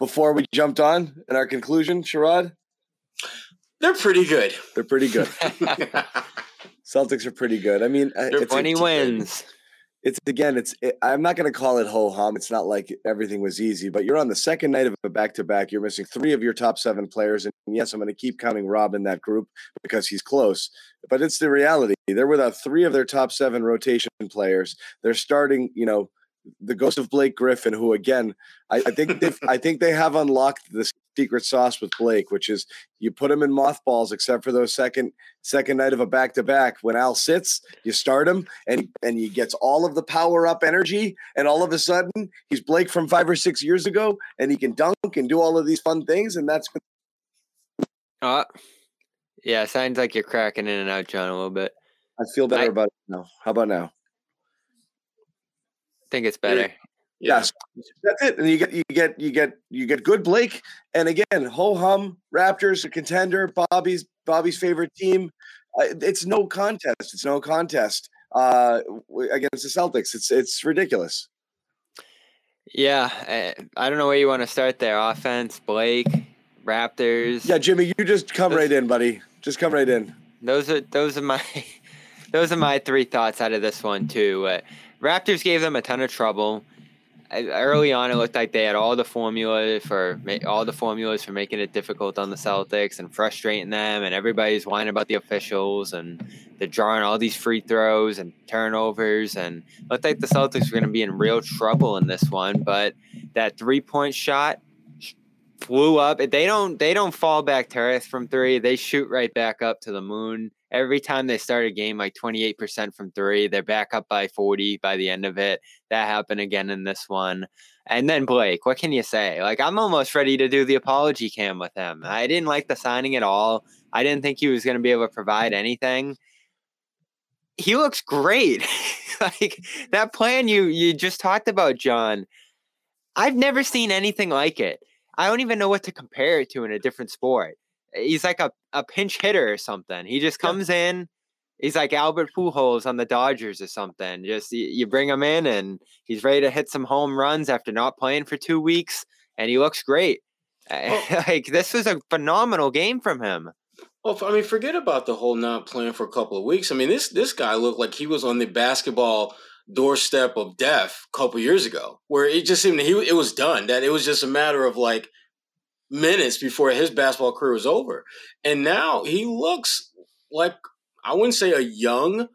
before we jumped on and our conclusion, Sherrod. They're pretty good. They're pretty good. Celtics are pretty good. I mean, uh, They're it's a 20 t- wins. It's again, it's it, I'm not going to call it ho hum. It's not like everything was easy, but you're on the second night of a back to back. You're missing three of your top seven players, and yes, I'm going to keep counting Rob in that group because he's close. But it's the reality. They're without three of their top seven rotation players. They're starting, you know, the ghost of Blake Griffin, who again, I, I think I think they have unlocked the secret sauce with Blake, which is you put him in mothballs, except for those second second night of a back to back. When Al sits, you start him, and and he gets all of the power up energy, and all of a sudden he's Blake from five or six years ago, and he can dunk and do all of these fun things, and that's Uh, yeah, sounds like you're cracking in and out, John, a little bit. I feel better I- about it now. How about now? I think it's better. Yes, that's it. And you get you get you get you get good Blake, and again, ho hum Raptors, a contender, Bobby's Bobby's favorite team. Uh, it's no contest. It's no contest uh, against the Celtics. It's it's ridiculous. Yeah, uh, I don't know where you want to start there. Offense, Blake, Raptors. Yeah, Jimmy, you just come right in, buddy. Just come right in. those are those are my those are my three thoughts out of this one too. Uh, Raptors gave them a ton of trouble. Early on, it looked like they had all the formula for all the formulas for making it difficult on the Celtics and frustrating them, and everybody's whining about the officials and they're drawing all these free throws and turnovers, and looked like the Celtics were going to be in real trouble in this one. But that three point shot flew up. They don't they don't fall back to earth from three. They shoot right back up to the moon. Every time they start a game like 28% from three, they're back up by 40 by the end of it. That happened again in this one. And then Blake, what can you say? Like I'm almost ready to do the apology cam with him. I didn't like the signing at all. I didn't think he was going to be able to provide anything. He looks great. like that plan you you just talked about, John. I've never seen anything like it. I don't even know what to compare it to in a different sport. He's like a, a pinch hitter or something. He just comes in. He's like Albert Pujols on the Dodgers or something. Just you, you bring him in and he's ready to hit some home runs after not playing for two weeks, and he looks great. Oh. like this was a phenomenal game from him. Oh, well, I mean, forget about the whole not playing for a couple of weeks. I mean, this this guy looked like he was on the basketball doorstep of death a couple years ago, where it just seemed he it was done. That it was just a matter of like minutes before his basketball career was over, and now he looks like I wouldn't say a young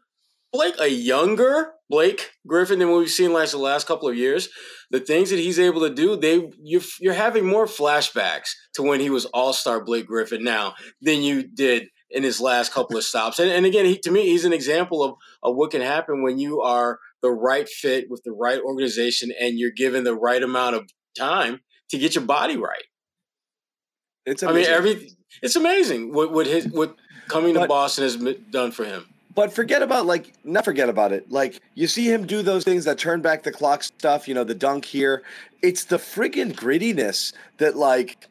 Blake, a younger Blake Griffin than what we've seen last the last couple of years. The things that he's able to do, they you're, you're having more flashbacks to when he was All Star Blake Griffin now than you did in his last couple of stops. And, and again, he, to me, he's an example of, of what can happen when you are the right fit with the right organization and you're given the right amount of time to get your body right. It's I mean, every it's amazing what what his what coming to Boston has done for him. But forget about like not forget about it. Like you see him do those things that turn back the clock stuff, you know, the dunk here. It's the friggin' grittiness that like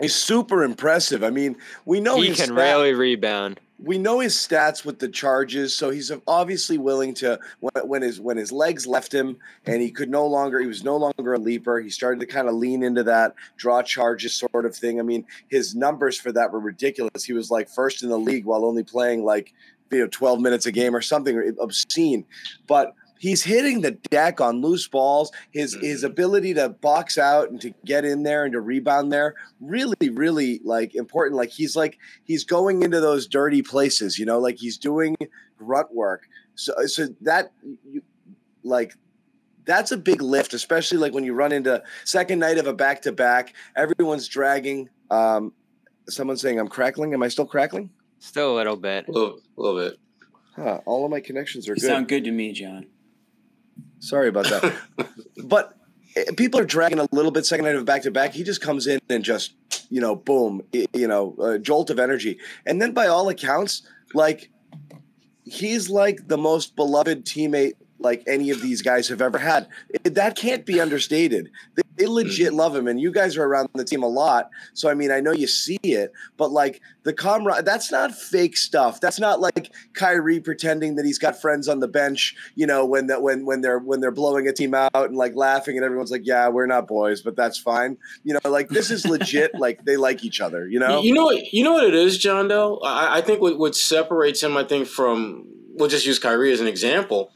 is super impressive. I mean, we know he can stat- really rebound. We know his stats with the charges, so he's obviously willing to when, his when his legs left him and he could no longer he was no longer a leaper. He started to kind of lean into that draw charges sort of thing. I mean, his numbers for that were ridiculous. He was like first in the league while only playing like you know 12 minutes a game or something obscene. But he's hitting the deck on loose balls. His his Mm-hmm. ability to box out and to get in there and to rebound there really really like important. Like he's like he's going into those dirty places, you know, like he's doing grunt work. So so that you like that's a big lift, especially like when you run into second night of a back to back. Everyone's dragging. Um, someone's saying I'm crackling. Am I still crackling? Still a little bit. A little, a little bit. Huh, all of my connections are You good. sound good to me, John. Sorry about that. but eh, people are dragging a little bit second night of back to back. He just comes in and just, you know, boom, you know, a jolt of energy. And then by all accounts, like he's like the most beloved teammate like any of these guys have ever had. That can't be understated. They, legit love him, and you guys are around the team a lot. So I mean, I know you see it, but like the comrade, that's not fake stuff. That's not like Kyrie pretending that he's got friends on the bench. You know, when that when when they're when they're blowing a team out and like laughing, and everyone's like, "Yeah, we're not boys, but that's fine." You know, like this is legit. like they like each other. You know. You know what? You know what it is, John. Doe I, I think what, what separates him, I think from we'll just use Kyrie as an example,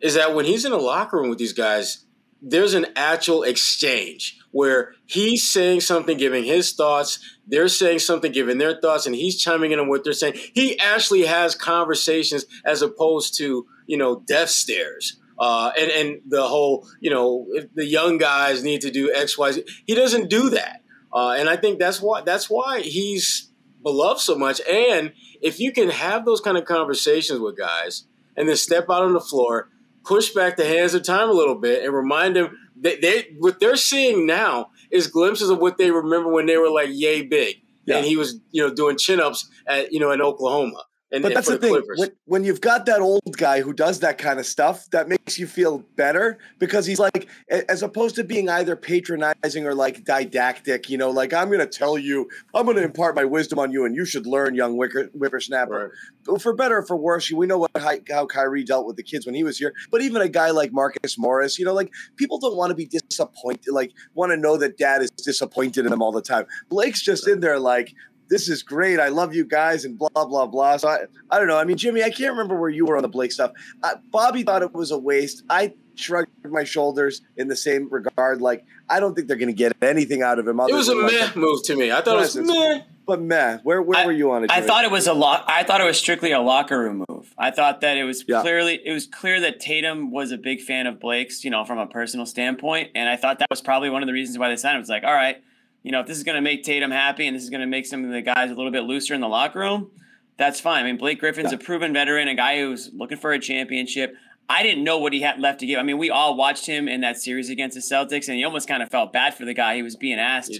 is that when he's in the locker room with these guys, there's an actual exchange where he's saying something, giving his thoughts. They're saying something, giving their thoughts, and he's chiming in on what they're saying. He actually has conversations as opposed to you know death stares. Uh, and and the whole you know the young guys need to do X Y Z. He doesn't do that. Uh, and I think that's why that's why he's beloved so much. And if you can have those kind of conversations with guys and then step out on the floor, push back the hands of time a little bit, and remind them that they what they're seeing now is glimpses of what they remember when they were like yay big, Yeah. and he was you know doing chin ups at you know in Oklahoma. And, But and that's for the thing. When, when you've got that old guy who does that kind of stuff, that makes you feel better because he's like, as opposed to being either patronizing or like didactic, you know, like I'm going to tell you, I'm going to impart my wisdom on you, and you should learn, young whippersnapper. But For better or for worse, we know what how, how Kyrie dealt with the kids when he was here. But even a guy like Marcus Morris, you know, like people don't want to be disappointed, like want to know that dad is disappointed in them all the time. Blake's just in there like, this is great. I love you guys and blah blah blah. So I, I don't know. I mean, Jimmy, I can't remember where you were on the Blake stuff. Uh, Bobby thought it was a waste. I shrugged my shoulders in the same regard. Like I don't think they're going to get anything out of him. it other was a than, like, meh move to me. I thought presence. it was meh. But meh, where where I- were you on it? I thought it was a lock. I thought it was strictly a locker room move. I thought that it was Yeah. clearly it was clear that Tatum was a big fan of Blake's, you know, from a personal standpoint, and I thought that was probably one of the reasons why they signed him. It's like, all right, you know, if this is going to make Tatum happy and this is going to make some of the guys a little bit looser in the locker room, that's fine. I mean, Blake Griffin's Yeah. a proven veteran, a guy who's looking for a championship. I didn't know what he had left to give. I mean, we all watched him in that series against the Celtics, and he almost kind of felt bad for the guy. He was being asked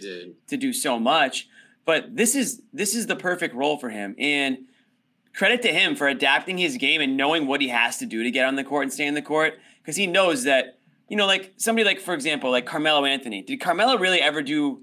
to do so much. But this is this is the perfect role for him. And credit to him for adapting his game and knowing what he has to do to get on the court and stay in the court. Because he knows that, you know, like somebody like, for example, like Carmelo Anthony. Did Carmelo really ever do,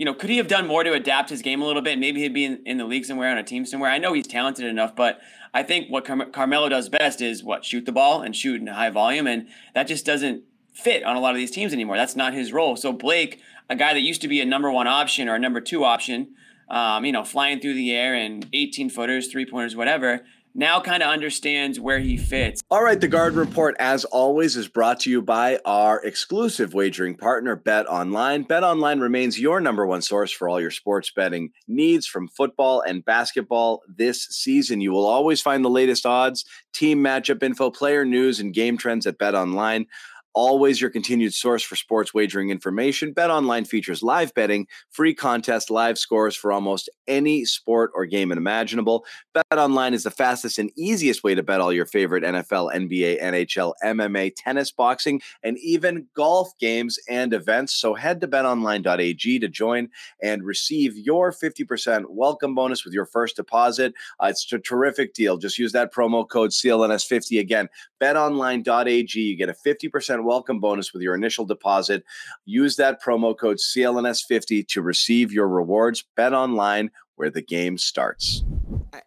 you know, could he have done more to adapt his game a little bit? Maybe he'd be in, in the league somewhere on a team somewhere. I know he's talented enough, but I think what Car- Carmelo does best is what shoot the ball and shoot in high volume, and that just doesn't fit on a lot of these teams anymore. That's not his role. So Blake, a guy that used to be a number one option or a number two option, um, you know, flying through the air and 18 footers, three pointers, whatever, now kind of understands where he fits. All right, the Garden Report, as always, is brought to you by our exclusive wagering partner, Bet Online. Bet Online remains your number one source for all your sports betting needs from football and basketball this season. You will always find the latest odds, team matchup info, player news, and game trends at Bet Online. Always your continued source for sports wagering information. Bet Online features live betting, free contest, live scores for almost any sport or game imaginable. Bet online is the fastest and easiest way to bet all your favorite NFL, NBA, NHL, MMA, tennis, boxing, and even golf games and events. So head to betonline.ag to join and receive your 50% welcome bonus with your first deposit. Uh, it's a terrific deal. Just use that promo code CLNS50 again. betonline.ag. You get a 50% welcome bonus with your initial deposit. Use that promo code CLNS50 to receive your rewards. Bet online where the game starts.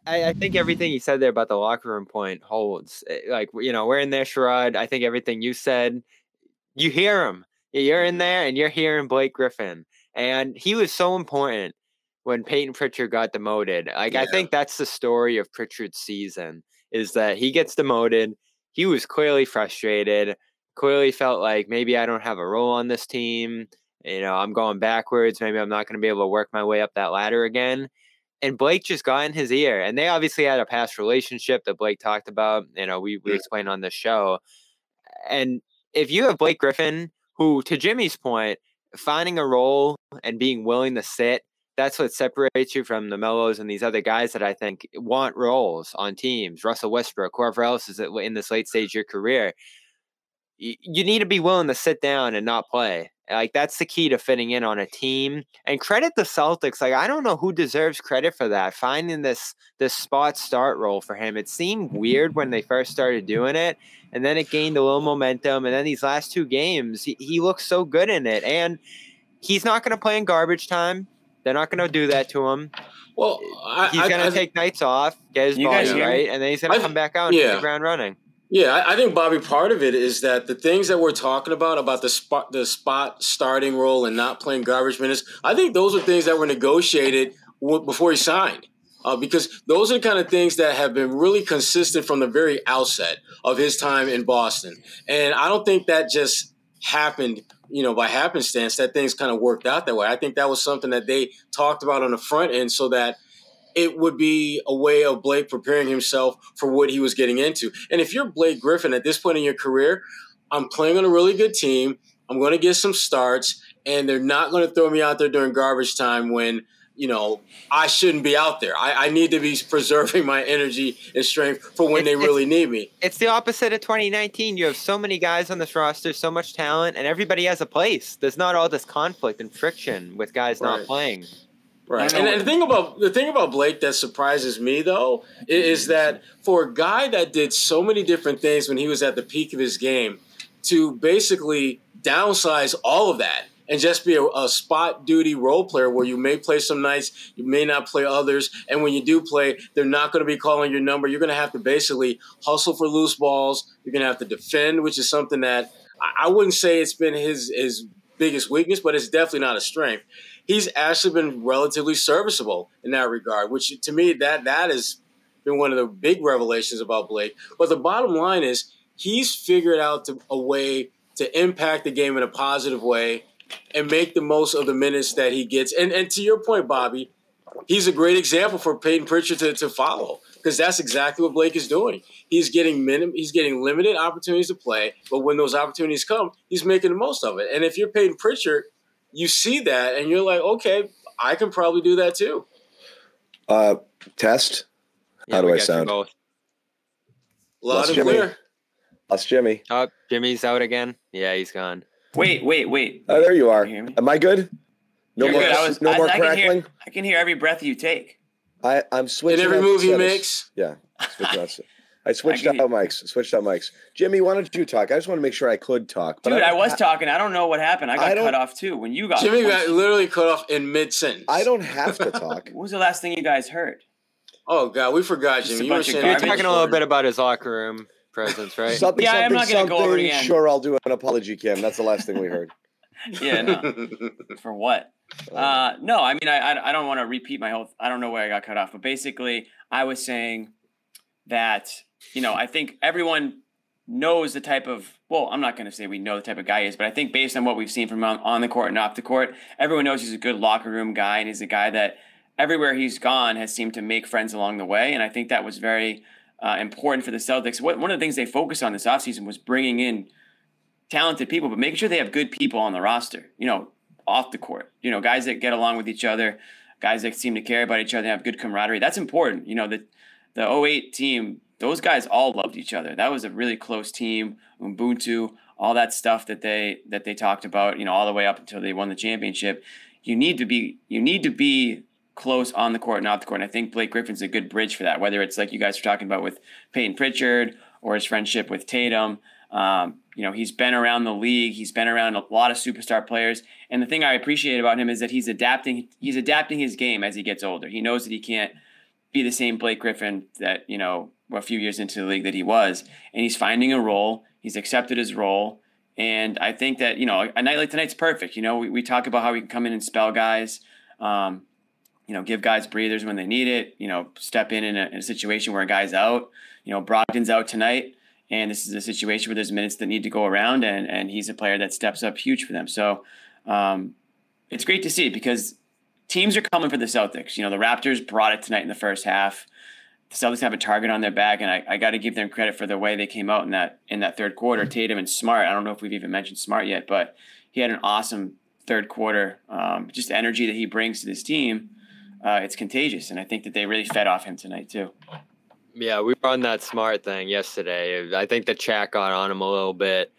I, I think everything you said there about the locker room point holds. Eh, Like you know, we're in there, Sherrod. I think everything you said, you hear him. You're in there, and you're hearing Blake Griffin, and he was so important when Payton Pritchard got demoted. Like I think that's the story of Pritchard's season is that he gets demoted. He was clearly frustrated. Clearly felt like maybe I don't have a role on this team. You know, I'm going backwards. Maybe I'm not going to be able to work my way up that ladder again. And Blake just got in his ear. And they obviously had a past relationship that Blake talked about. You know, we, we Mm. explained on this show. And if you have Blake Griffin, who, to Jimmy's point, finding a role and being willing to sit, that's what separates you from the Melos and these other guys that I think want roles on teams. Russell Westbrook, whoever else is in this late stage of your career. You need to be willing to sit down and not play. Like that's the key to fitting in on a team. And credit the Celtics. Like I don't know who deserves credit for that. Finding this this spot start role for him. It seemed weird when they first started doing it, and then it gained a little momentum. And then these last two games, he, he looks so good in it. And he's not going to play in garbage time. They're not going to do that to him. Well, I, He's going to take nights off, get his body right, and then he's going to come back out and hit the ground running. Yeah, I, think Bobby. Part of it is that the things that we're talking about about the spot, the spot starting role, and not playing garbage minutes. I think those are things that were negotiated before he signed, uh, because those are the kind of things that have been really consistent from the very outset of his time in Boston. And I don't think that just happened, you know, by happenstance. That things kind of worked out that way. I think that was something that they talked about on the front end, so that it would be a way of Blake preparing himself for what he was getting into. And if you're Blake Griffin at this point in your career, I'm playing on a really good team. I'm going to get some starts, and they're not going to throw me out there during garbage time when you know I shouldn't be out there. I, I need to be preserving my energy and strength for when It's- they really need me. It's the opposite of 2019. You have so many guys on this roster, so much talent, and everybody has a place. There's not all this conflict and friction with guys not playing. Right. And, and the thing about the thing about Blake that surprises me though i- is that for a guy that did so many different things when he was at the peak of his game, to basically downsize all of that and just be a, a spot duty role player where you may play some nights, you may not play others, and when you do play, they're not going to be calling your number. You're going to have to basically hustle for loose balls. You're going to have to defend, which is something that I, I wouldn't say it's been his his biggest weakness, but it's definitely not a strength. He's actually been relatively serviceable in that regard, which to me that that has been one of the big revelations about Blake. But the bottom line is he's figured out to, a way to impact the game in a positive way and make the most of the minutes that he gets. And and to your point, Bobby, he's a great example for Payton Pritchard to, to follow because that's exactly what Blake is doing. He's getting minim- he's getting limited opportunities to play, but when those opportunities come, he's making the most of it. And if you're Payton Pritchard, you see that and you're like, okay, I can probably do that too. Uh, test. How do I sound? both. Loud Lost and Jimmy. clear. That's Jimmy. Oh, Jimmy's out again. Yeah, he's gone. Wait, wait, wait. Oh, there you are. You? Am I good? No You're more. good. I was, no I, more I can crackling. hear, I can hear every breath you take. I, I'm In switching. every move you settings. makes. Yeah, switching out. I switched can out mics. Switched out mics. Jimmy, why don't you talk? I just want to make sure I could talk. But Dude, I don't was ha- talking. I don't know what happened. I I got don't- cut off too when you got. Jimmy once- got literally cut off in mid sentence. I don't have to talk. What was the last thing you guys heard? Oh God, we forgot Just Jimmy. You were saying You're talking a little bit about his locker room presence, right? Something, Yeah, I'm not gonna go over it again. Sure, I'll do an apology, Kim. That's the last thing we heard. Yeah, no. For what? Uh, no, I mean, I, I, I don't want to repeat my whole. I don't know where I got cut off, but basically, I was saying that you know I think everyone knows the type of. Well, I'm not going to say we know the type of guy is, but I think based on what we've seen from on, on the court and off the court, everyone knows he's a good locker room guy, and he's a guy that everywhere he's gone has seemed to make friends along the way, and I think that was very uh, important for the Celtics. What, one of the things they focused on this offseason was bringing in talented people, but making sure they have good people on the roster. You know, off the court. You know, guys that get along with each other, guys that seem to care about each other, have good camaraderie. That's important. You know, the the 08 team, those guys all loved each other. That was a really close team. Ubuntu, all that stuff that they that they talked about, you know, all the way up until they won the championship. You need to be you need to be close on the court and off the court. And I think Blake Griffin's a good bridge for that, whether it's like you guys are talking about with Payton Pritchard or his friendship with Tatum. Um, you know, he's been around the league. He's been around a lot of superstar players. And the thing I appreciate about him is that he's adapting. He's adapting his game as he gets older. He knows that he can't be the same Blake Griffin that you know a few years into the league that he was, and he's finding a role. He's accepted his role, and I think that you know a night like tonight's perfect. You know, we, we talk about how he can come in and spell guys. Um, you know, give guys breathers when they need it. You know, step in in a, in a situation where a guy's out. You know, Brogdon's out tonight, and this is a situation where there's minutes that need to go around, and and he's a player that steps up huge for them. So um, it's great to see because teams are coming for the Celtics. You know, the Raptors brought it tonight in the first half. Celtics have a target on their back, and I, I got to give them credit for the way they came out in that in that third quarter. Tatum and Smart. I don't know if we've even mentioned Smart yet, but he had an awesome third quarter. Um, just the energy that he brings to this team, uh, it's contagious, and I think that they really fed off him tonight too. Yeah, we were on that smart thing yesterday. I think the chat got on him a little bit.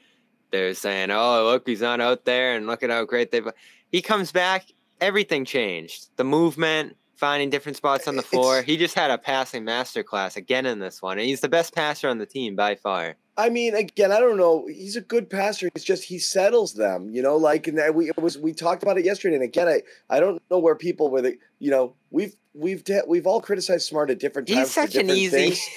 They're saying, "Oh, look, he's not out there, and look at how great they've." He comes back, everything changed. The movement, finding different spots on the floor. It's- he just had a passing masterclass again in this one, and he's the best passer on the team by far. I mean, again, I don't know. He's a good passer. It's just he settles them, you know. Like, and that we it was we talked about it yesterday. And again, I I don't know where people were. The, you know, we've we've de- we've all criticized Smart at different times. He's such an easy. things.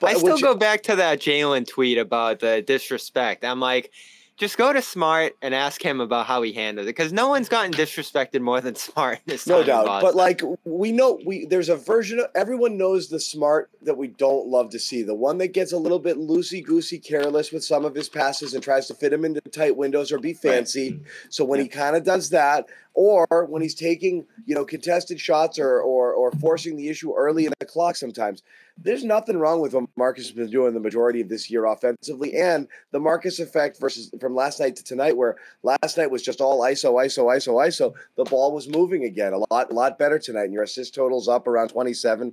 But I still go back to that Jaylen tweet about the disrespect. I'm like, just go to Smart and ask him about how he handled it, because no one's gotten disrespected more than Smart. in This No time in doubt, but like we know, we there's a version of everyone knows the smart that we don't love to see. The one that gets a little bit loosey goosey, careless with some of his passes and tries to fit him into tight windows or be fancy. So when he kind of does that, or when he's taking you know contested shots or or or forcing the issue early in the clock, sometimes there's nothing wrong with what Marcus has been doing the majority of this year offensively, and the Marcus effect versus from last night to tonight, where last night was just all ISO, ISO, ISO, ISO. The ball was moving again a lot, a lot better tonight, and your assist totals up around 27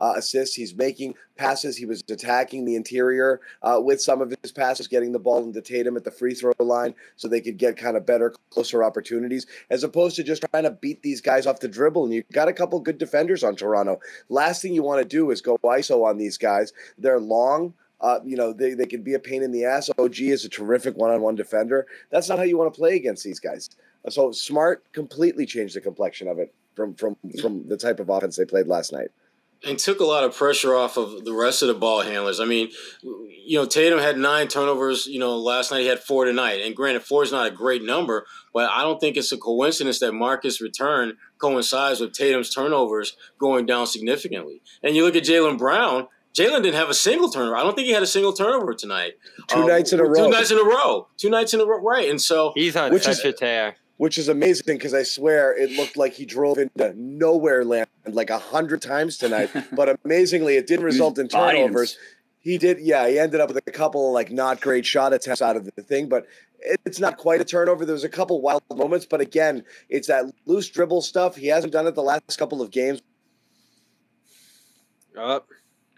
uh, assists. He's making passes. He was attacking the interior uh, with some of his passes, getting the ball into Tatum at the free throw line so they could get kind of better, closer opportunities, as opposed to just trying to beat these guys off the dribble. And you got a couple good defenders on Toronto. Last thing you want to do is go ISO on these guys. They're long. Uh, you know, they, they can be a pain in the ass. OG is a terrific one on one defender. That's not how you want to play against these guys. So Smart completely changed the complexion of it from from from the type of offense they played last night. And took a lot of pressure off of the rest of the ball handlers. I mean, you know, Tatum had nine turnovers. You know, last night he had four tonight. And granted, four is not a great number, but I don't think it's a coincidence that Marcus' return coincides with Tatum's turnovers going down significantly. And you look at Jaylen Brown. Jalen didn't have a single turnover. I don't think he had a single turnover tonight. Two Um, nights in a row. Two nights in a row. Two nights in a row. Right. And so he's on Which such is- a tear. which is amazing because I swear it looked like he drove into nowhere land like a hundred times tonight. but amazingly, it didn't result in bodying turnovers. He did, yeah. He ended up with a couple of like not great shot attempts out of the thing, but it's not quite a turnover. There was a couple wild moments, but again, it's that loose dribble stuff. He hasn't done it the last couple of games. Up,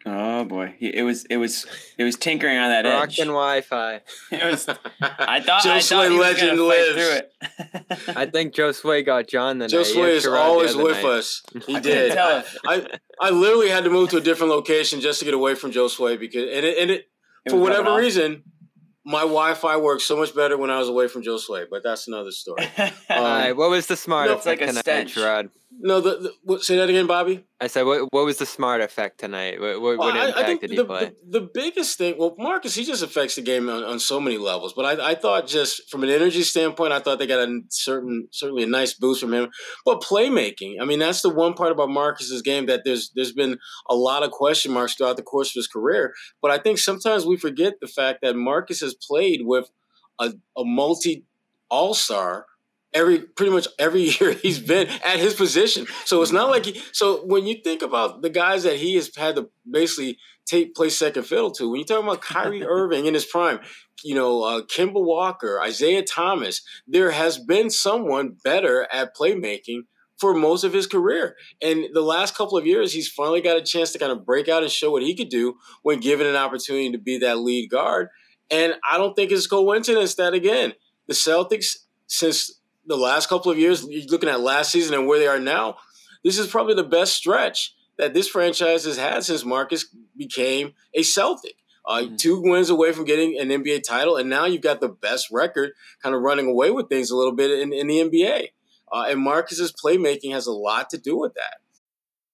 Oh boy, it was it was it was tinkering on that edge. rocking Wi-Fi. It was. I thought Joe I Sway thought he was legend lives. through it. I think Joe Sway got John the Joe night. Sway is always with night. us. He I did. I, I I literally had to move to a different location just to get away from Joe Sway because and it, and it, It for whatever reason, my Wi-Fi worked so much better when I was away from Joe Sway. But that's another story. All right, um, what was the smart No, it's like a tonight, stench. Sherrod? No, the, the what, say that again, Bobby. I said, what, what was the smart effect tonight? What, what, Well, I, impact I think did the, he play? the, the biggest thing, well, Marcus, he just affects the game on, on so many levels. But I, I thought just from an energy standpoint, I thought they got a certain, certainly a nice boost from him. But playmaking, I mean, that's the one part about Marcus's game that there's there's been a lot of question marks throughout the course of his career. But I think sometimes we forget the fact that Marcus has played with a, a multi all star every pretty much every year he's been at his position. So it's not like he, so when you think about the guys that he has had to basically take play second fiddle to, when you talk about Kyrie Irving in his prime, you know, uh, Kemba Walker, Isaiah Thomas, there has been someone better at playmaking for most of his career. And the last couple of years, he's finally got a chance to kind of break out and show what he could do when given an opportunity to be that lead guard. And I don't think it's coincidence that again, the Celtics, since the last couple of years, you're looking at last season and where they are now, this is probably the best stretch that this franchise has had since Marcus became a Celtic. Uh, Mhm. Two wins away from getting an NBA title, and now you've got the best record, kind of running away with things a little bit in, in the NBA. Uh, and Marcus's playmaking has a lot to do with that.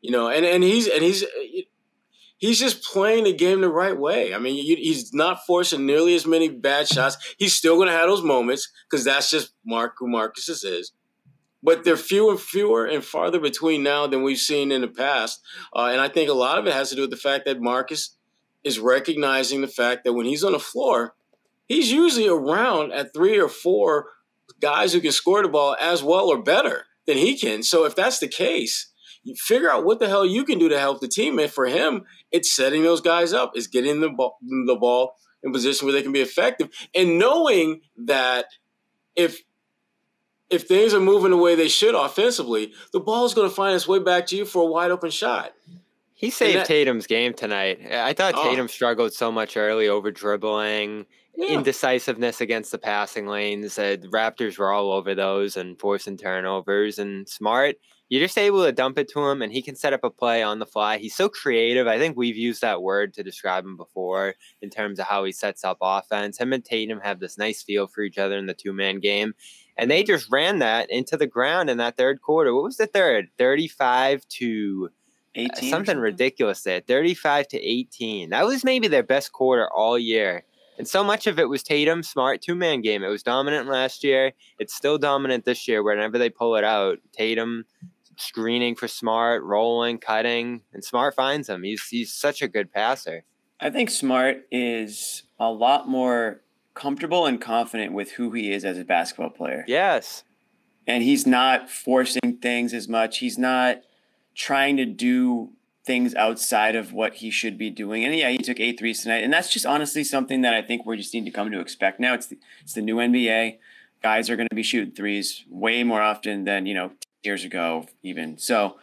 You know, and, and he's and he's he's just playing the game the right way. I mean, he's not forcing nearly as many bad shots. He's still going to have those moments because that's just Mark who Marcus is. But they're fewer and fewer and farther between now than we've seen in the past. Uh, and I think a lot of it has to do with the fact that Marcus is recognizing the fact that when he's on the floor, he's usually around at three or four guys who can score the ball as well or better than he can. So if that's the case, you figure out what the hell you can do to help the team. And for him, it's setting those guys up, it's getting the ball, the ball in position where they can be effective, and knowing that if if things are moving the way they should offensively, the ball is going to find its way back to you for a wide open shot. He saved that, Tatum's game tonight. I thought oh. Tatum struggled so much early over dribbling, yeah. indecisiveness against the passing lanes. Uh, the Raptors were all over those and forcing turnovers. And Smart, you're just able to dump it to him and he can set up a play on the fly. He's so creative. I think we've used that word to describe him before in terms of how he sets up offense. Him and Tatum have this nice feel for each other in the two man game. And they just ran that into the ground in that third quarter. What was the third? 35 to 18 uh, something, something ridiculous there. 35 to 18. That was maybe their best quarter all year. And so much of it was Tatum, smart two man game. It was dominant last year. It's still dominant this year. Whenever they pull it out, Tatum screening for Smart, rolling, cutting, and Smart finds him. He's he's such a good passer. I think Smart is a lot more comfortable and confident with who he is as a basketball player. Yes. And he's not forcing things as much. He's not trying to do things outside of what he should be doing. And yeah, he took eight threes tonight, and that's just honestly something that I think we just need to come to expect now. It's the, it's the new NBA. Guys are going to be shooting threes way more often than you know years ago, even. So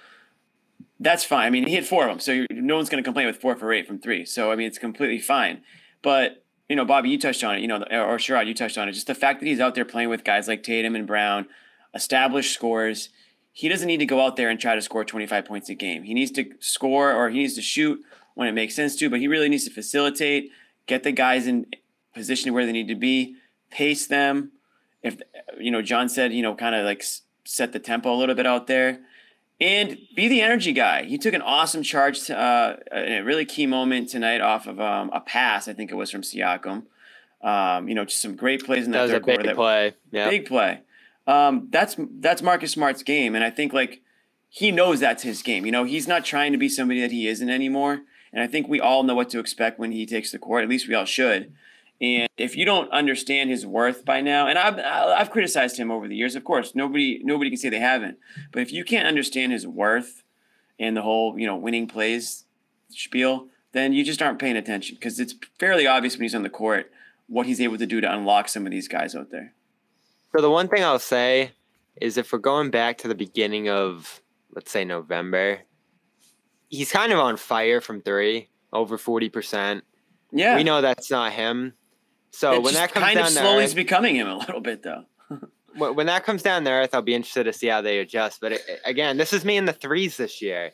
that's fine. I mean, he hit four of them, so no one's going to complain with four for eight from three. So I mean, it's completely fine. But you know, Bobby, you touched on it. You know, or Sherrod, you touched on it. Just the fact that he's out there playing with guys like Tatum and Brown, established scores he doesn't need to go out there and try to score 25 points a game. He needs to score or he needs to shoot when it makes sense to, but he really needs to facilitate, get the guys in position where they need to be, pace them. If you know, John said, you know, kind of like set the tempo a little bit out there, and be the energy guy. He took an awesome charge, to, uh, a really key moment tonight off of um, a pass. I think it was from Siakam. Um, you know, just some great plays in that, that was third a big quarter. play. Yeah, big play um, that's that's Marcus Smart's game, and I think like he knows that's his game. You know, he's not trying to be somebody that he isn't anymore. And I think we all know what to expect when he takes the court. At least we all should. And if you don't understand his worth by now, and I've I've criticized him over the years, of course, nobody nobody can say they haven't. But if you can't understand his worth and the whole you know winning plays spiel, then you just aren't paying attention because it's fairly obvious when he's on the court what he's able to do to unlock some of these guys out there. So the one thing I'll say is if we're going back to the beginning of let's say November, he's kind of on fire from three, over forty percent. Yeah, we know that's not him. So when that comes kind down of slowly is becoming him a little bit though. when that comes down to earth, I'll be interested to see how they adjust. But it, again, this is me in the threes this year.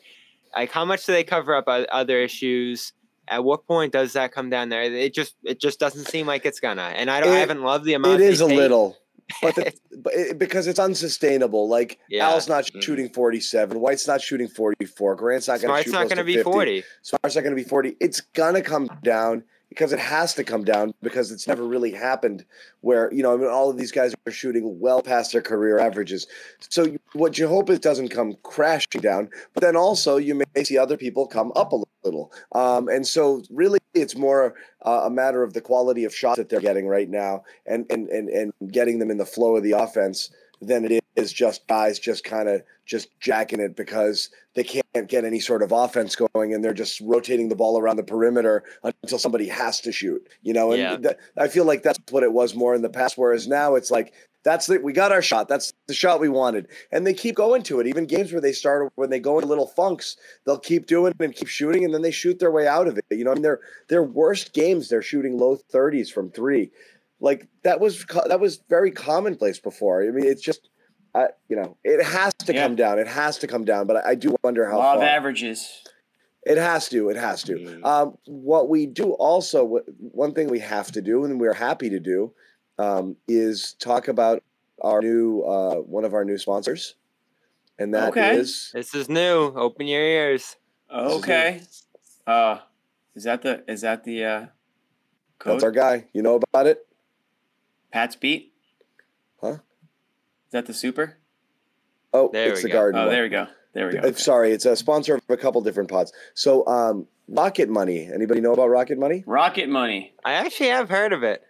Like, how much do they cover up other issues? At what point does that come down there? It just it just doesn't seem like it's gonna. And I don't. It, I haven't loved the amount. It is a little but, the, but it, because it's unsustainable. Like yeah. Al's not mm-hmm. shooting 47, White's not shooting 44, Grant's not going to shoot. Smart's not going to be 40. Smart's not going to be 40. It's going to come down because it has to come down because it's never really happened where you know I mean, all of these guys are shooting well past their career averages. So what you hope it doesn't come crashing down, but then also you may see other people come up a little. Um, and so really it's more uh, a matter of the quality of shots that they're getting right now and and and and getting them in the flow of the offense than it is just guys just kind of just jacking it because they can't get any sort of offense going and they're just rotating the ball around the perimeter until somebody has to shoot you know and yeah. th- i feel like that's what it was more in the past whereas now it's like That's the we got our shot. That's the shot we wanted. And they keep going to it. Even games where they start when they go into little funks, they'll keep doing it and keep shooting, and then they shoot their way out of it. You know, I mean, their their worst games, they're shooting low thirties from three. Like that was that was very commonplace before. I mean, it's just, I you know, it has to Yeah. come down. It has to come down. But I, I do wonder how Law of averages. It has to. It has to. Um, what we do also, one thing we have to do, and we're happy to do, um, is talk about our new uh, one of our new sponsors, and that is Okay. This is new. Open your ears. Okay. Uh, is that the is that the uh, code? that's our guy. You know about it? Pat's beat. Huh? Is that the super? Oh, There it's the go. garden. Oh, one. there we go. There we go. Okay. Sorry, it's a sponsor of a couple different pods. So, um, Rocket Money. Anybody know about Rocket Money? Rocket money. I actually have heard of it.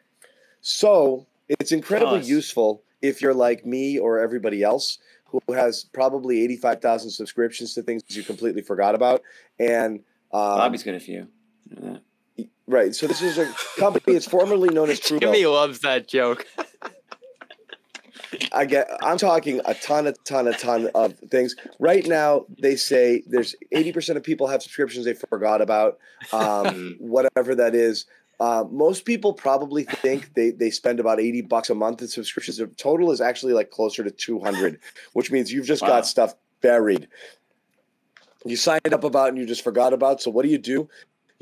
So it's incredibly us. useful if you're like me or everybody else who has probably 85,000 subscriptions to things you completely forgot about. And um, Bobby's got a few. You know that. Right. So this is a company. It's formerly known as True. Jimmy loves that joke. I get. I'm talking a ton, a ton, a ton of things. Right now, they say there's 80% of people have subscriptions they forgot about. Um, whatever that is. Uh, most people probably think they, they spend about 80 bucks a month in subscriptions. The total is actually like closer to 200, which means you've just Wow. got stuff buried. You signed up about and you just forgot about. So what do you do?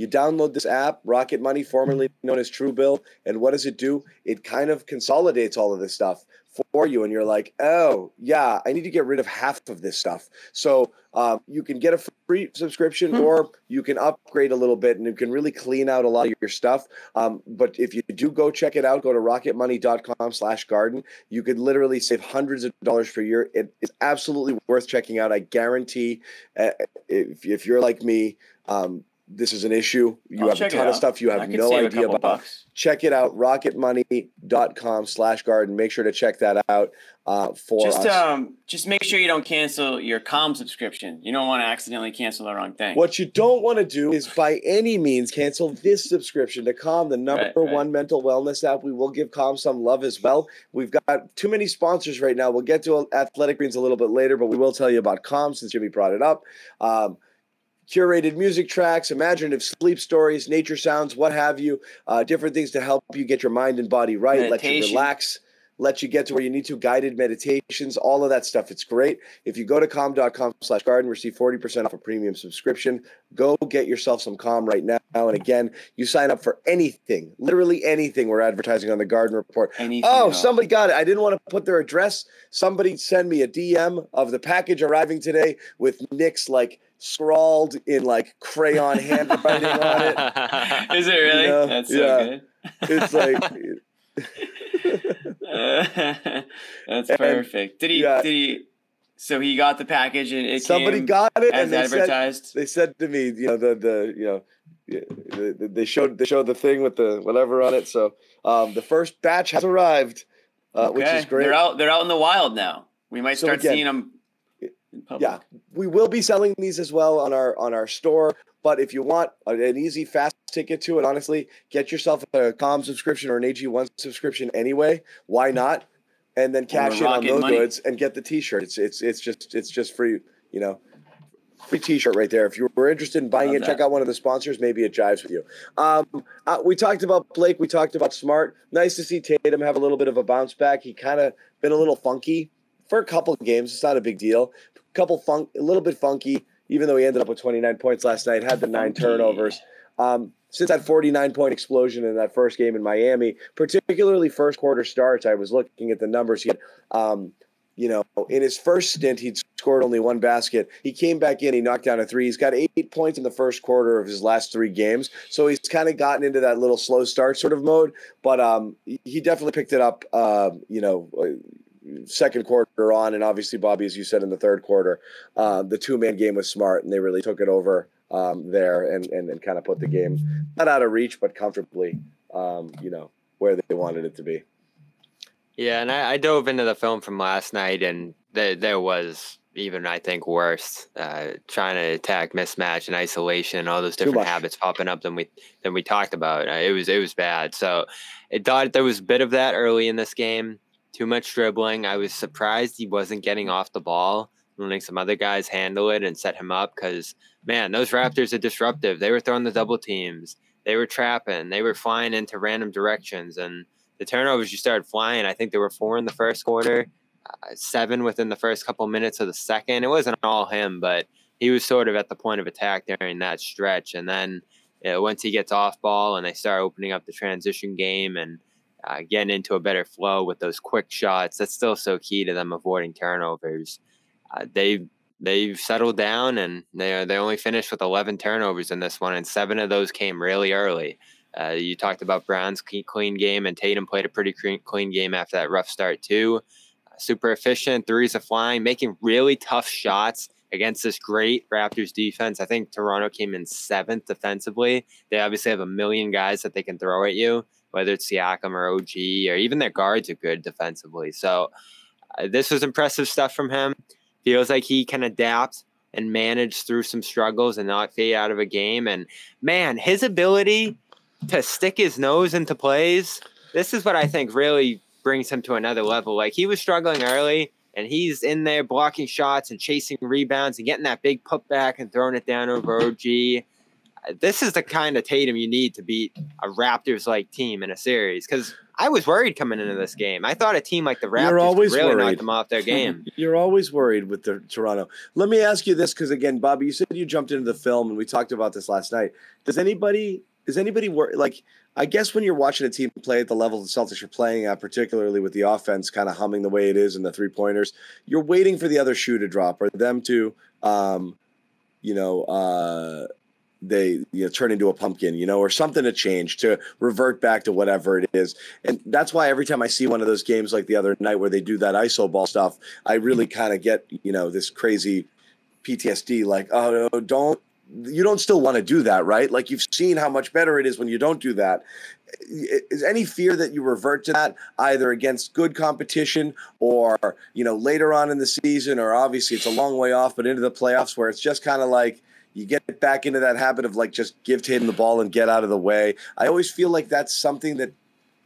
You download this app, Rocket Money, formerly known as Truebill, and what does it do? It kind of consolidates all of this stuff for you, and you're like, oh yeah, I need to get rid of half of this stuff. So um, you can get a free subscription, or you can upgrade a little bit, and you can really clean out a lot of your stuff. Um, but if you do go check it out, go to rocketmoney.com/garden. You could literally save hundreds of dollars per year. It is absolutely worth checking out. I guarantee, uh, if if you're like me. Um, this is an issue. You I'll have a ton of stuff you have no idea about. bucks. Check it out, rocketmoney.Calm slash garden. Make sure to check that out uh, for Just us. um, just make sure you don't cancel your com subscription. You don't want to accidentally cancel the wrong thing. What you don't want to do is by any means cancel this subscription to Calm, the number Right, right. one mental wellness app. We will give Calm some love as well. We've got too many sponsors right now. We'll get to Athletic Greens a little bit later, but we will tell you about Calm since Jimmy brought it up. Um, curated music tracks, imaginative sleep stories, nature sounds, what have you, uh, different things to help you get your mind and body right, let you relax, let you get to where you need to, guided meditations, all of that stuff. It's great. If you go to calm.com slash garden, receive 40% off a premium subscription. Go get yourself some calm right now. And again, you sign up for anything, literally anything we're advertising on the Garden Report. Anything Oh, all. somebody got it. I didn't want to put their address. Somebody send me a DM of the package arriving today with Nick's like scrawled in like crayon handwriting on it. Is it really? Yeah, That's so yeah. good. It's like That's And- perfect. Did he? yeah. Did he? So he got the package and it somebody came got it as and they said, advertised. they said to me, you know, the the you know, yeah, the- the- they showed they showed the thing with the whatever on it. So um, the first batch has arrived, uh, which is great. They're out. They're out in the wild now. We might So start again, seeing them. In public. Yeah, we will be selling these as well on our on our store. But if you want an easy, fast ticket to it, honestly, get yourself a Calm subscription or an AG1 subscription anyway. Why not? And then cash in on those Money. goods and get the T-shirt. It's it's it's just it's just free. You know, free T-shirt right there. If you were interested in buying Love it, check out one of the sponsors. Maybe it jives with you. Um, uh, we talked about Blake. We talked about Smart. Nice to see Tatum have a little bit of a bounce back. He kind of been a little funky for a couple of games. It's not a big deal. Couple funk, a little bit funky. Even though he ended up with 29 points last night, had the nine turnovers. Um, since that 49 point explosion in that first game in Miami, particularly first quarter starts, I was looking at the numbers. He had, um, you know, in his first stint, he'd scored only one basket. He came back in, he knocked down a three. He's got eight points in the first quarter of his last three games. So he's kind of gotten into that little slow start sort of mode. But um, he definitely picked it up, uh, you know, second quarter on. And obviously, Bobby, as you said in the third quarter, uh, the two man game was smart and they really took it over um, there and, and, and kind of put the game not out of reach, but comfortably, um, you know, where they wanted it to be. Yeah, and I, I dove into the film from last night, and there there was even I think worse, uh, trying to attack mismatch and isolation, and all those different habits popping up than we than we talked about. Uh, it was it was bad. So it thought there was a bit of that early in this game. Too much dribbling. I was surprised he wasn't getting off the ball, letting some other guys handle it and set him up. Because man, those Raptors are disruptive. They were throwing the double teams. They were trapping. They were flying into random directions, and the turnovers just started flying. I think there were four in the first quarter, uh, seven within the first couple minutes of the second. It wasn't all him, but he was sort of at the point of attack during that stretch. And then you know, once he gets off ball and they start opening up the transition game and uh, getting into a better flow with those quick shots, that's still so key to them avoiding turnovers. Uh, they they've settled down and they they only finished with 11 turnovers in this one, and seven of those came really early. Uh, you talked about Brown's clean game, and Tatum played a pretty clean game after that rough start too. Uh, super efficient, threes are flying, making really tough shots against this great Raptors defense. I think Toronto came in seventh defensively. They obviously have a million guys that they can throw at you, whether it's Siakam or OG or even their guards are good defensively. So uh, this was impressive stuff from him. Feels like he can adapt and manage through some struggles and not fade out of a game. And man, his ability to stick his nose into plays, this is what I think really brings him to another level. Like he was struggling early and he's in there blocking shots and chasing rebounds and getting that big putback and throwing it down over OG. This is the kind of Tatum you need to beat a Raptors like team in a series because I was worried coming into this game. I thought a team like the Raptors You're always really worried. knock them off their game. You're always worried with the Toronto. Let me ask you this because again, Bobby, you said you jumped into the film and we talked about this last night. Does anybody is anybody worry like I guess when you're watching a team play at the level the Celtics are playing at, particularly with the offense kind of humming the way it is and the three pointers, you're waiting for the other shoe to drop or them to, um, you know, uh, they you know, turn into a pumpkin, you know, or something to change to revert back to whatever it is. And that's why every time I see one of those games like the other night where they do that ISO ball stuff, I really mm-hmm. kind of get, you know, this crazy PTSD like, oh, no, don't you don't still want to do that, right? Like you've seen how much better it is when you don't do that. Is any fear that you revert to that either against good competition or, you know, later on in the season, or obviously it's a long way off, but into the playoffs where it's just kind of like you get back into that habit of like just give Tatum the ball and get out of the way. I always feel like that's something that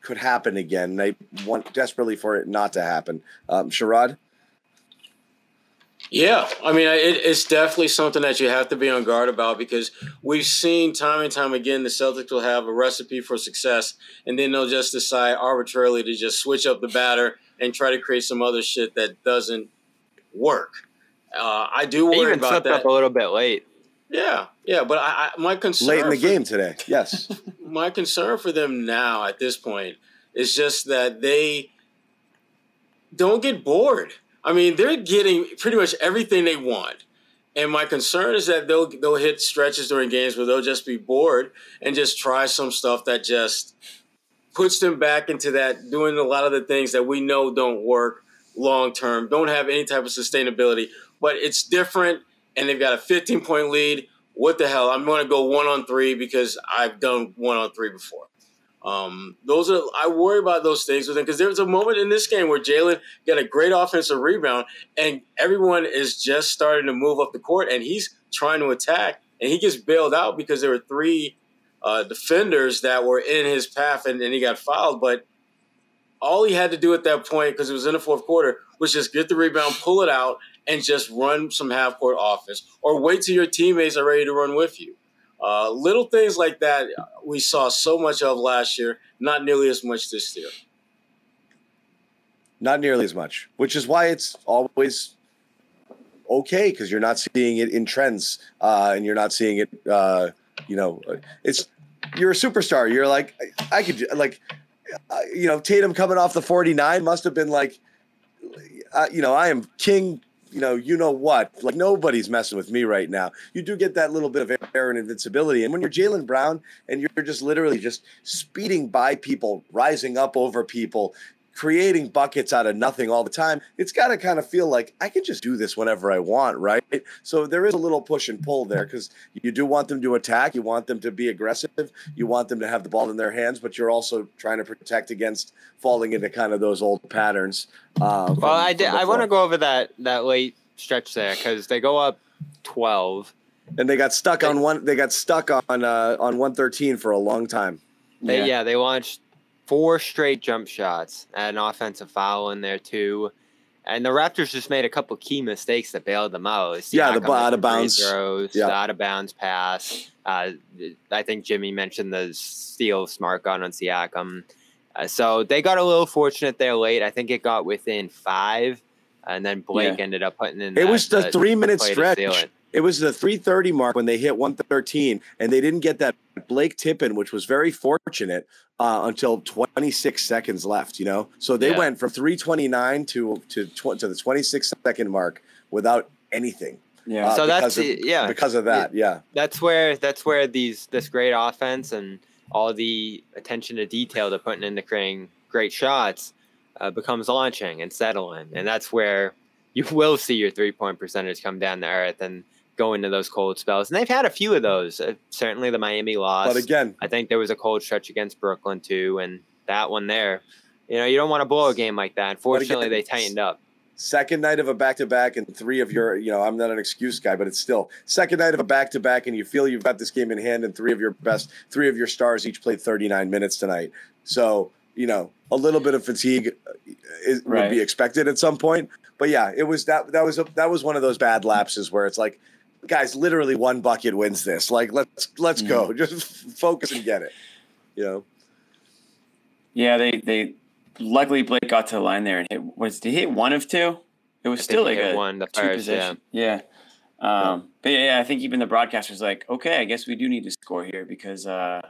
could happen again. I want desperately for it not to happen. Um, Sherrod? Yeah, I mean, it, it's definitely something that you have to be on guard about because we've seen time and time again the Celtics will have a recipe for success, and then they'll just decide arbitrarily to just switch up the batter and try to create some other shit that doesn't work. Uh, I do worry even about that. Up a little bit late. Yeah, yeah, but I, I my concern late in the for, game today. Yes, my concern for them now at this point is just that they don't get bored I mean, they're getting pretty much everything they want. And my concern is that they'll they'll hit stretches during games where they'll just be bored and just try some stuff that just puts them back into that doing a lot of the things that we know don't work long term, don't have any type of sustainability. But it's different, and they've got a 15 point lead. What the hell? I'm going to go one on three because I've done one on three before. Um, those are I worry about those things with him because there was a moment in this game where Jaylen got a great offensive rebound and everyone is just starting to move up the court and he's trying to attack and he gets bailed out because there were three uh, defenders that were in his path and, and he got fouled. But all he had to do at that point because it was in the fourth quarter was just get the rebound, pull it out, and just run some half court offense or wait till your teammates are ready to run with you. Uh, little things like that we saw so much of last year, not nearly as much this year. Not nearly as much, which is why it's always okay because you're not seeing it in trends uh, and you're not seeing it. Uh, you know, it's you're a superstar. You're like I could like uh, you know Tatum coming off the 49 must have been like uh, you know I am king you know, you know what? Like nobody's messing with me right now. You do get that little bit of air and invincibility. And when you're Jaylen Brown and you're just literally just speeding by people, rising up over people, creating buckets out of nothing all the time, it's got to kind of feel like I can just do this whenever I want, right? So there is a little push and pull there because you do want them to attack, you want them to be aggressive, you want them to have the ball in their hands, but you're also trying to protect against falling into kind of those old patterns. Uh, from, well, I did. I want to go over that that late stretch there because they go up twelve, and they got stuck on one. They got stuck on uh, on one thirteen for a long time. They, yeah. yeah, they launched four straight jump shots, and an offensive foul in there too. And the Raptors just made a couple key mistakes that bailed them out. Yeah, the out of bounds. throws, Yeah. the out of bounds pass. Uh, I think Jimmy mentioned the steal smart gun on Siakam. Uh, so they got a little fortunate there late. I think it got within five, and then Blake Yeah. ended up putting in. It that, was the uh, three minute stretch. It. Was the 330 mark when they hit 113, and they didn't get that Blake tip in, which was very fortunate uh, until 26 seconds left. You know, so they Yeah. went from 329 to to tw- to the 26 second mark without anything. Yeah. uh, So that's of- yeah. because of that. Yeah, that's where that's where these this great offense and all the attention to detail they're putting into creating great shots uh, becomes launching and settling, and that's where you will see your three point percentage come down to earth and go into those cold spells. And they've had a few of those. Uh, certainly, the Miami loss. but again, I think there was a cold stretch against Brooklyn too, and that one there. You know, you don't want to blow a game like that. Unfortunately, they tightened up. second night of a back to back and three of your, you know, I'm not an excuse guy, but it's still second night of a back to back, and you feel you've got this game in hand, and three of your best, three of your stars each played 39 minutes tonight. So, you know, a little bit of fatigue uh, is, would be expected at some point. But yeah, it was that that was a, that was one of those bad lapses where it's like, guys, literally one bucket wins this. Like, let's let's go, just focus and get it. You know, Yeah, they they luckily Blake got to the line there and hit was did he hit one of two? It was I still think like a one, the two first, position. Yeah. Um, but yeah, yeah, I think even the broadcaster's like, okay, I guess we do need to score here because uh,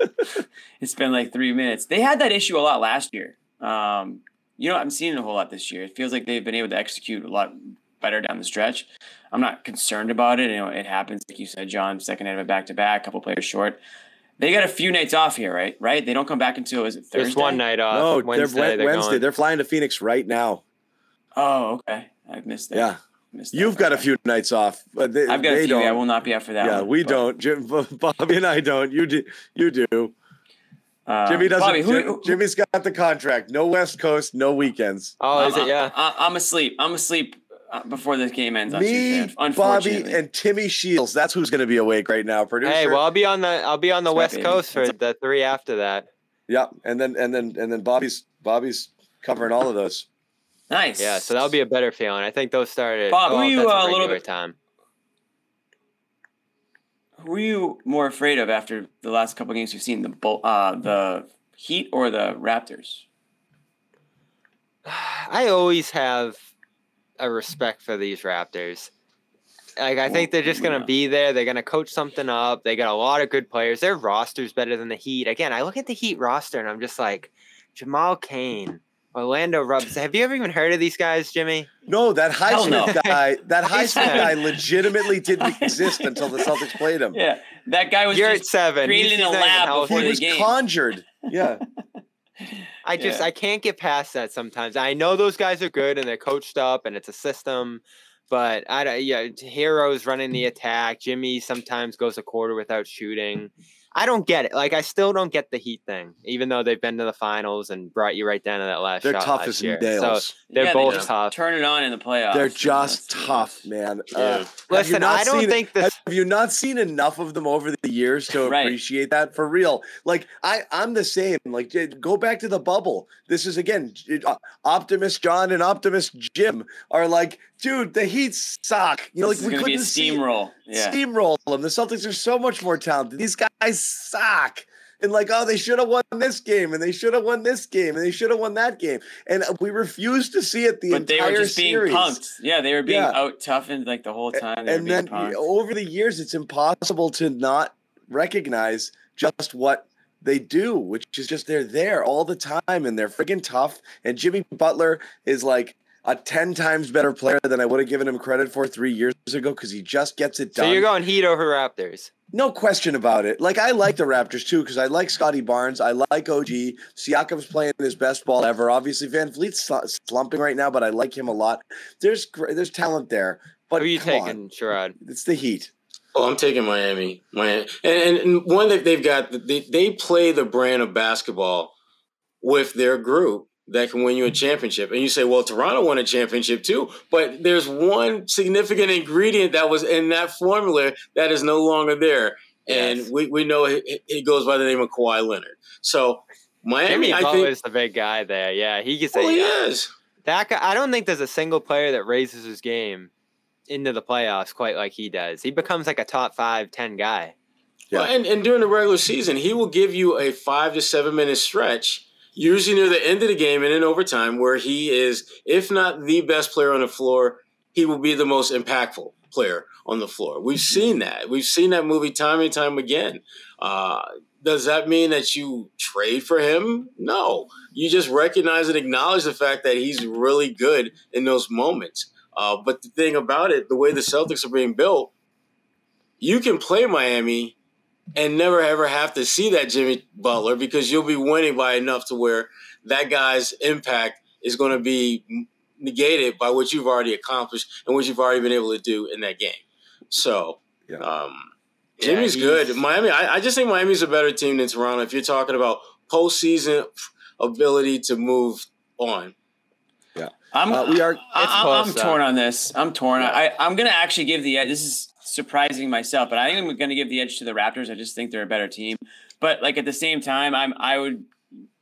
it's been like three minutes. They had that issue a lot last year. Um, you know, I'm seeing it a whole lot this year. It feels like they've been able to execute a lot better down the stretch. I'm not concerned about it. You know, it happens, like you said, John. Second night of a back to back, couple players short. They got a few nights off here, right? Right? They don't come back until is it Thursday? Just one night off. no, Wednesday, they're they're Wednesday. going. They're flying to Phoenix right now. Oh, okay. I missed that. Yeah, Missed you've got a few nights off, but they, I've got a few. don't. I will not be out for that. yeah, one, we but, don't. Jim, Bobby and I don't. You do. You do. uh, Jimmy doesn't. Bobby, who, Jim- who- Jimmy's got the contract. No West Coast. No weekends. oh, is I'm- it? Yeah. I, I'm asleep. I'm asleep before this game ends on Me, Tuesday. Bobby, and Timmy Shields. That's who's going to be awake right now. Producer. Hey, well, I'll be on the I'll be on the That's right, West. Coast for That's the three after that. yeah, and then and then and then Bobby's Bobby's covering all of those. nice. Yeah, so that'll be a better feeling. I think those started. Bob, who oh, are you, that's uh, a regular little bit- time. Who are you more afraid of after the last couple games you've seen? The uh, the Heat or the Raptors? I always have a respect for these Raptors. Like I think oh, they're just gonna be there. They're gonna coach something up. They got a lot of good players. Their roster's better than the Heat. Again, I look at the Heat roster and I'm just like, Jamal Cain, Orlando Rubs. Have you ever even heard of these guys, Jimmy? No, that Hell no. Guy. That Highsmith Highsmith. guy legitimately didn't exist until the Celtics played him. Yeah, that guy was You're at just seven. created in a he's not lab before He the was game. conjured. Yeah. I just Yeah. I can't get past that sometimes. I know those guys are good and they're coached up and it's a system, but I don't- yeah, heroes running the mm. attack. Jimmy sometimes goes a quarter without shooting. I don't get it. Like I still don't get the Heat thing, even though they've been to the finals and brought you right down to that last They're shot tough last as year. nails. So they're Yeah, both just tough. Turn it on in the playoffs. They're just that's- tough, man. Yeah. Uh, Listen, I don't seen- think this. Have you not seen enough of them over the years to Right. appreciate that for real? Like I, I'm the same. Like go back to the bubble. This is again, j- uh, Optimist John and Optimist Jim are like, dude, the Heat suck. You know, like This is we gonna be a couldn't steamroll. Yeah. steamroll them. The Celtics are so much more talented. These guys suck. And like, oh, they should have won this game, and they should have won this game, and they should have won that game, and we refuse to see it the but they were just being punked. Yeah, they were being Yeah. out toughened like the whole time. They and then punked. over the years, it's impossible to not recognize just what they do, which is just they're there all the time and they're freaking tough. And Jimmy Butler is like a 10 times better player than I would have given him credit for three years ago because he just gets it done. So you're going Heat over Raptors. No question about it. Like I like the Raptors too because I like Scottie Barnes. I like OG. Siakam's playing his best ball ever. Obviously, VanVleet's slumping right now, but I like him a lot. There's there's talent there. But Who are you come on. taking, Sherrod? It's the Heat. Oh, I'm taking Miami. Miami, and, and, and one that they've got, they they play the brand of basketball with their group that can win you a championship. And you say, well, Toronto won a championship too, but there's one significant ingredient that was in that formula that is no longer there, and Yes. we we know he, he goes by the name of Kawhi Leonard. So Miami, Jimmy I think. the big guy there. Yeah, he can Well, say he is. that. Guy, I don't think there's a single player that raises his game into the playoffs quite like he does. He becomes like a top five, ten guy. Yeah. Well, and, and during the regular season, he will give you a five to seven minute stretch, usually near the end of the game and in overtime, where he is, if not the best player on the floor, he will be the most impactful player on the floor. We've seen that. We've seen that movie time and time again. Uh, does that mean that you trade for him? No. You just recognize and acknowledge the fact that he's really good in those moments. Uh, but the thing about it, the way the Celtics are being built, you can play Miami and never ever have to see that Jimmy Butler because you'll be winning by enough to where that guy's impact is going to be negated by what you've already accomplished and what you've already been able to do in that game. So, Yeah. um, Jimmy's he's- good. Miami, I, I just think Miami's a better team than Toronto if you're talking about postseason ability to move on. Yeah, I'm Uh, we are- I, I'm, I'm torn on this. I'm torn. I, I'm gonna actually give the edge. This is surprising myself, but I think I'm gonna give the edge to the Raptors. I just think they're a better team. But like at the same time, I'm I would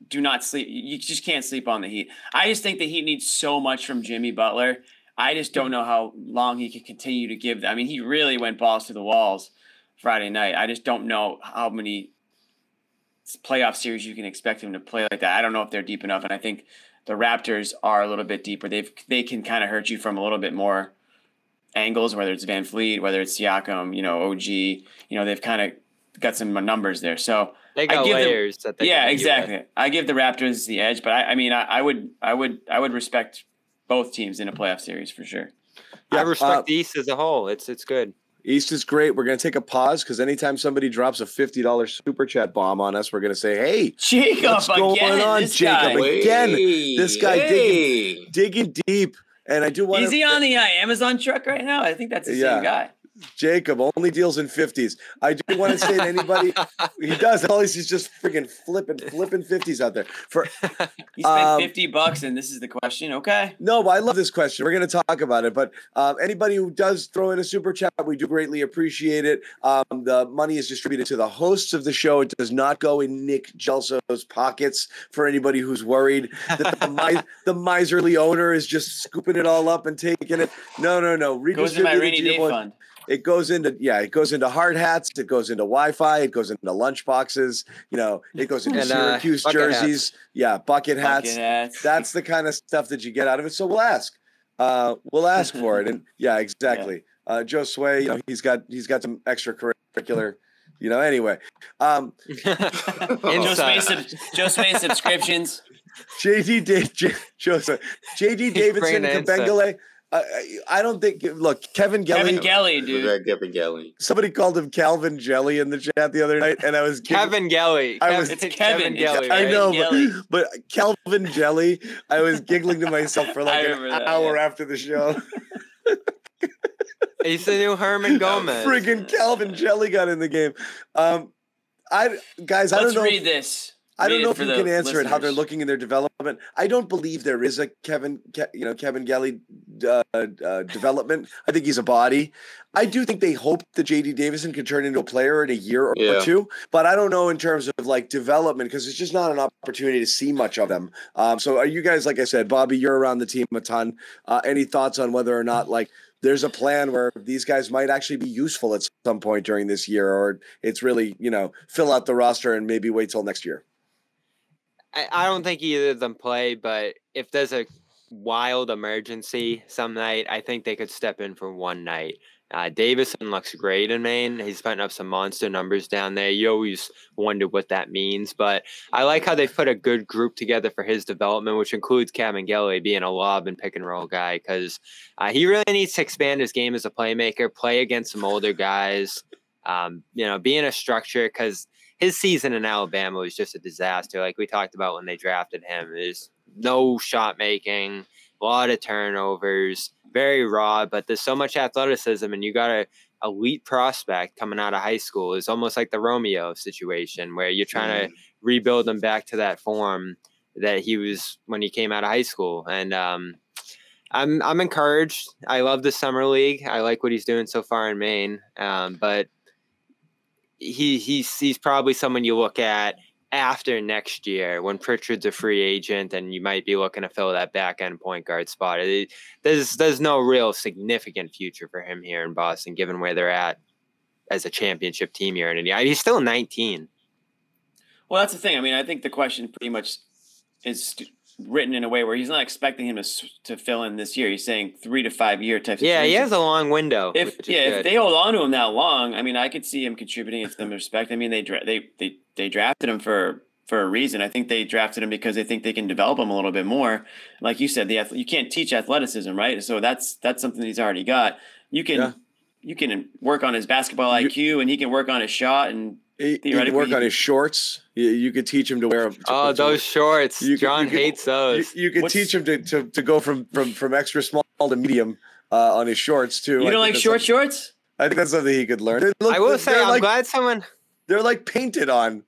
do not sleep. You just can't sleep on the Heat. I just think the Heat needs so much from Jimmy Butler. I just don't know how long he can continue to give. I mean, he really went balls to the walls Friday night. I just don't know how many playoff series you can expect him to play like that. I don't know if they're deep enough, and I think the Raptors are a little bit deeper. They've they can kind of hurt you from a little bit more angles, whether it's VanVleet, whether it's Siakam, you know, OG. You know, they've kind of got some numbers there. So They I got give them- layers that they yeah, can deal with. exactly. I give the Raptors the edge, but I, I mean, I, I would, I would, I would respect both teams in a playoff series for sure. I Yeah, respect uh, the East as a whole. It's it's good. East is great. We're going to take a pause because anytime somebody drops a $50 super chat bomb on us, we're going to say, hey, Jacob What's going again. on, this Jacob? guy. Again, this guy hey. digging, digging deep. And I do want Is he on the uh, Amazon truck right now? I think that's the Yeah. same guy. Jacob only deals in 50s. I do want to say to anybody, he does. All he's just freaking flipping, flipping 50s out there. For He spent Um, 50 bucks and this is the question. Okay. No, but I love this question. We're going to talk about it. But um, anybody who does throw in a super chat, we do greatly appreciate it. Um, the money is distributed to the hosts of the show. It does not go in Nick Gelso's pockets for anybody who's worried that the, the miserly owner is just scooping it all up and taking it. No, no, no. Goes in my rainy day boy- fund. It goes into yeah, it goes into hard hats, it goes into Wi-Fi, it goes into lunch boxes, you know, it goes into And, uh, Syracuse hats. jerseys, yeah, bucket hats. Bucket hats. That's the kind of stuff that you get out of it. So we'll ask. Uh, we'll ask for it. And yeah, exactly. Uh, Joe Sway, you know, he's got he's got some extracurricular, you know. Anyway, um, Joe Inside. Space, sub- Joe Space subscriptions. JD Da- J- Joe Sway, JD Davison, bringing the. Kabengele. I, I don't think. Look, Kevin Gelly. Kevin Gelly, dude. Kevin Gelly. Somebody called him Calvin Jelly in the chat the other night, and I was giggling- Kevin Gelly. I was- It's Kevin. It's Gelly. I know, Jelly. but, but Calvin Jelly, I was giggling to myself for like an that, hour yeah. after the show. He's the new Herman Gomez. Friggin' Calvin Jelly got in the game. Um, I guys, I Let's don't know. read this. I don't know if you can answer it how they're looking in their development. I don't believe there is a Kevin, Ke- you know, Kevin Gelly uh, uh, development. I think he's a body. I do think they hope that JD Davison can turn into a player in a year or, Yeah. two, but I don't know in terms of like development because it's just not an opportunity to see much of them. Um, so, are you guys, like I said, Bobby, you're around the team a ton. Uh, any thoughts on whether or not like there's a plan where these guys might actually be useful at some point during this year, or it's really you know fill out the roster and maybe wait till next year? I, I don't think either of them play, but if there's a wild emergency some night, I think they could step in for one night. Uh, Davison looks great in Maine. He's putting up some monster numbers down there. You always wonder what that means, but I like how they've put a good group together for his development, which includes Kevin Gelly being a lob and pick and roll guy because uh, he really needs to expand his game as a playmaker, play against some older guys, um, you know, be in a structure because his season in Alabama was just a disaster. Like we talked about when they drafted him, there's no shot making, a lot of turnovers, very raw. But there's so much athleticism, and you got a elite prospect coming out of high school. It's almost like the Romeo situation where you're trying to rebuild him back to that form that he was when he came out of high school. And um, I'm I'm encouraged. I love the summer league. I like what he's doing so far in Maine. Um, but he he's he's probably someone you look at after next year when Pritchard's a free agent and you might be looking to fill that back end point guard spot. There's there's no real significant future for him here in Boston, given where they're at as a championship team here in Indiana. He's still 19. Well, that's the thing. I mean, I think the question pretty much is written in a way where he's not expecting him to to fill in this year. He's saying three to five year type. Yeah, he has a long window. If yeah, if they hold on to him that long, I mean, I could see him contributing. It's them respect. I mean, they they they they drafted him for for a reason. I think they drafted him because they think they can develop him a little bit more. Like you said, the you can't teach athleticism, right? So that's that's something he's already got. You can Yeah. you can work on his basketball IQ, and he can work on his shot, and He, he can work on his shorts. You, you could teach him to wear. To, oh, to- those shorts. you could- John you could- hates You, those. you could What's- teach him to, to, to go from, from, from extra small to medium uh, on his shorts too. you I don't like short some- shorts. I think that's something he could learn. Look- I will say, I'm like, glad someone. they're like painted on.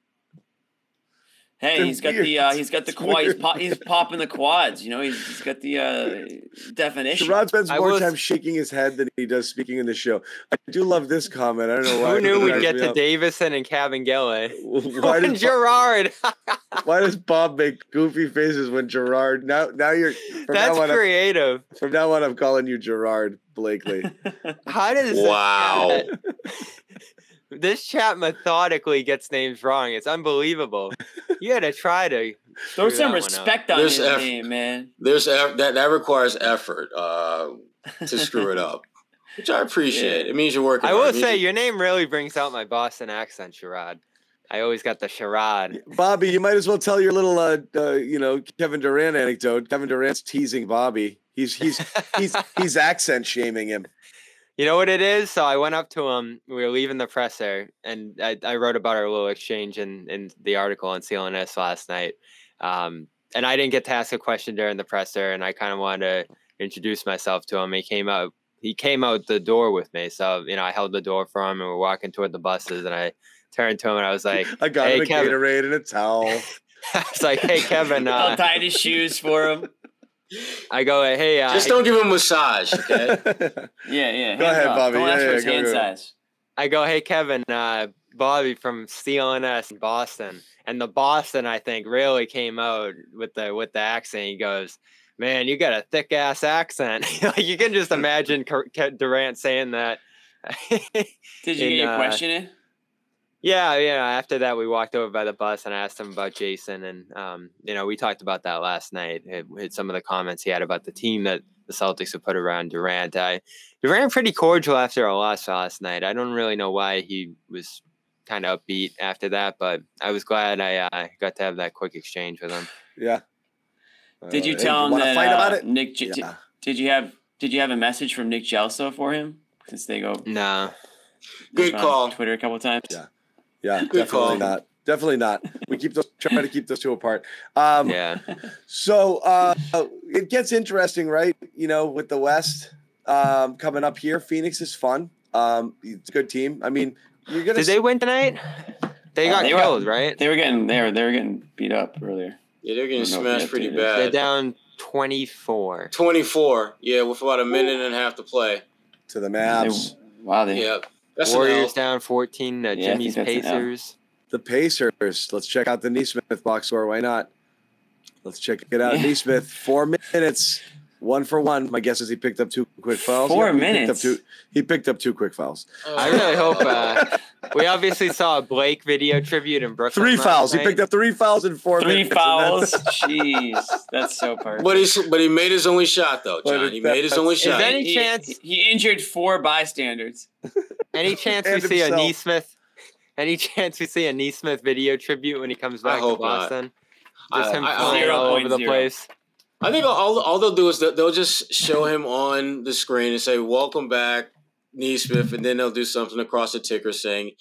Hey, They're he's got weird. the uh, he's got the It's quad. He's, pop, he's popping the quads. You know, he's, he's got the uh, definition. Sherrod spends more will- time shaking his head than he does speaking in the show. I do love this comment. I don't know why. Who knew we'd get to up. Davison and Kabengele? Why and does, Gerard. why does Bob make goofy faces when Gerard? Now, now you're from That's now on. I'm- creative. From now on, I'm calling you Gerard Blakely. How does Wow. This chat methodically gets names wrong? It's unbelievable. You got to try to Throw some that up. respect on There's his F- name, man. There's eff- that that requires effort uh, to screw it up, which I appreciate. It means you're working. I will It say you- your name really brings out my Boston accent, Sherrod. I always got the charade. Bobby, you might as well tell your little, uh, uh, you know, Kevin Durant anecdote. Kevin Durant's teasing Bobby. He's he's he's he's accent shaming him. You know what it is? So I went up to him. We were leaving the presser, and I, I wrote about our little exchange in, in the article on CLNS last night. Um, and I didn't get to ask a question during the presser, and I kind of wanted to introduce myself to him. He came out. He came out the door with me, so you know I held the door for him, and we're walking toward the buses, and I turned to him and I was like, I got Hey, him a Kevin. Gatorade and a towel. I was like, hey Kevin, uh, Untied his shoes for him. I go, hey, uh, just don't give him a massage, okay? Yeah, yeah. Go ahead, off. Bobby. Don't ask Yeah, for his go, hand go. size. I go, hey Kevin, uh, Bobby from CLNS in Boston, and the Boston I think really came out with the with the accent. He goes, "Man, you got a thick ass accent." you can just imagine Durant saying that. Did you in, get your uh, question in? Yeah, yeah. After that, we walked over by the bus and I asked him about Jason, and um, you know, we talked about that last night. It, it- some of the comments he had about the team that the Celtics have put around Durant. I, Durant pretty cordial after a loss last night. I don't really know why he was kind of upbeat after that, but I was glad I uh, got to have that quick exchange with him. yeah. Did you Uh, tell him wanna that fight uh, about it? Nick? J- Yeah. Did you have Did you have a message from Nick Gelso for him? Since they go No, Good on call. Twitter a couple times. Yeah. Yeah, Good definitely call. not. Definitely not. We keep those try to keep those two apart. Um, yeah. So uh, it gets interesting, right? You know, with the West um, coming up here, Phoenix is fun. Um, it's a good team. I mean, you're gonna. Did they win tonight? They Uh, got they were- killed, right? They were getting they were they were getting beat up earlier. Yeah, they're getting I don't know if smashed pretty bad. They're down twenty four. 24. Yeah, with about a minute and a half to play. to the They, wow, they Yeah. That's Warriors down fourteen. Uh, Yeah, Jimmy's that's. Pacers. the Pacers. Let's check out the Nesmith box score. Why not? Let's check it out. Yeah. Nesmith, four minutes, one for one. My guess is he picked up two quick fouls. Four he picked minutes? Up two, he picked up two quick fouls. I really hope. Uh, we obviously saw a Blake video tribute in Brooklyn. Three last fouls. He picked up three fouls in four three minutes. and fouls. that's- Jeez, that's so perfect. But he but he made his only shot though, John. it- He made his only shot. Is any he, chance- he, he injured four bystanders. Any chance we And see a. Nesmith? Any chance we see a Nesmith video tribute when he comes back to hope not. Boston? I- Just him I- I- flying all over the 0.0. place. I think all, all they'll do is they'll, just show him on the screen and say, "Welcome back, Nesmith," and then they'll do something across the ticker saying,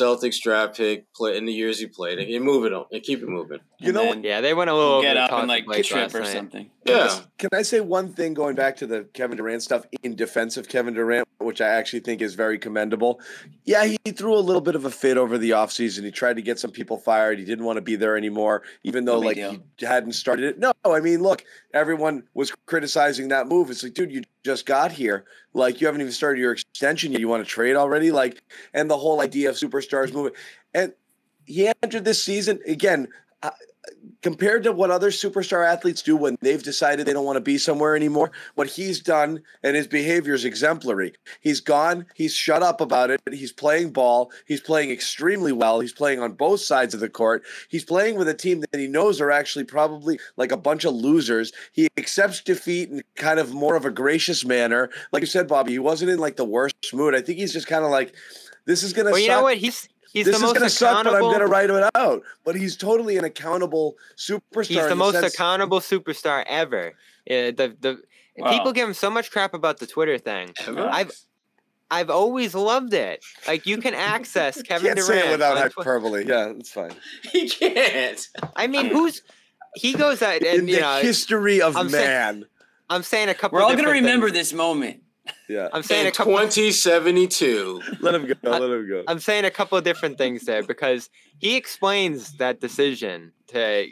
"Celtics draft pick play in the years he played," and, and move it on and keep it moving. You And know then Yeah, they went a little get over the up top and like trip last or night. something. Yeah, Can I say one thing going back to the Kevin Durant stuff in defense of Kevin Durant, which I actually think is very commendable? Yeah, he threw a little bit of a fit over the offseason. He tried to get some people fired. He didn't want to be there anymore, even though No like big he hadn't started it. No, I mean, look, everyone was criticizing that move. It's like, dude, you just got here. Like you haven't even started your extension yet. You want to trade already? Like, and the whole idea of superstars moving. And he entered this season again. Uh, compared to what other superstar athletes do when they've decided they don't want to be somewhere anymore, what he's done and his behavior is exemplary. He's gone, he's shut up about it. He's playing ball, he's playing extremely well. He's playing on both sides of the court. He's playing with a team that he knows are actually probably like a bunch of losers. He accepts defeat in kind of more of a gracious manner. Like you said, Bobby, he wasn't in like the worst mood. I think he's just kind of like, this is going to Well, suck. you know what? He's he's this the is going to suck, but I'm going to write it out. But he's totally an accountable superstar. He's the most sense- accountable superstar ever. Uh, the the Wow. people give him so much crap about the Twitter thing. Ever? I've I've always loved it. Like you can access Kevin Can't Durant. say it without on Twi- hyperbole. Yeah, that's fine. He can't. I mean, who's he goes out In and you the know history of I'm saying- man. I'm saying a couple. We're all going to remember things. this moment. Yeah. I'm saying In a couple. 2072. Let him go. Let him go. I'm saying a couple of different things there because he explains that decision to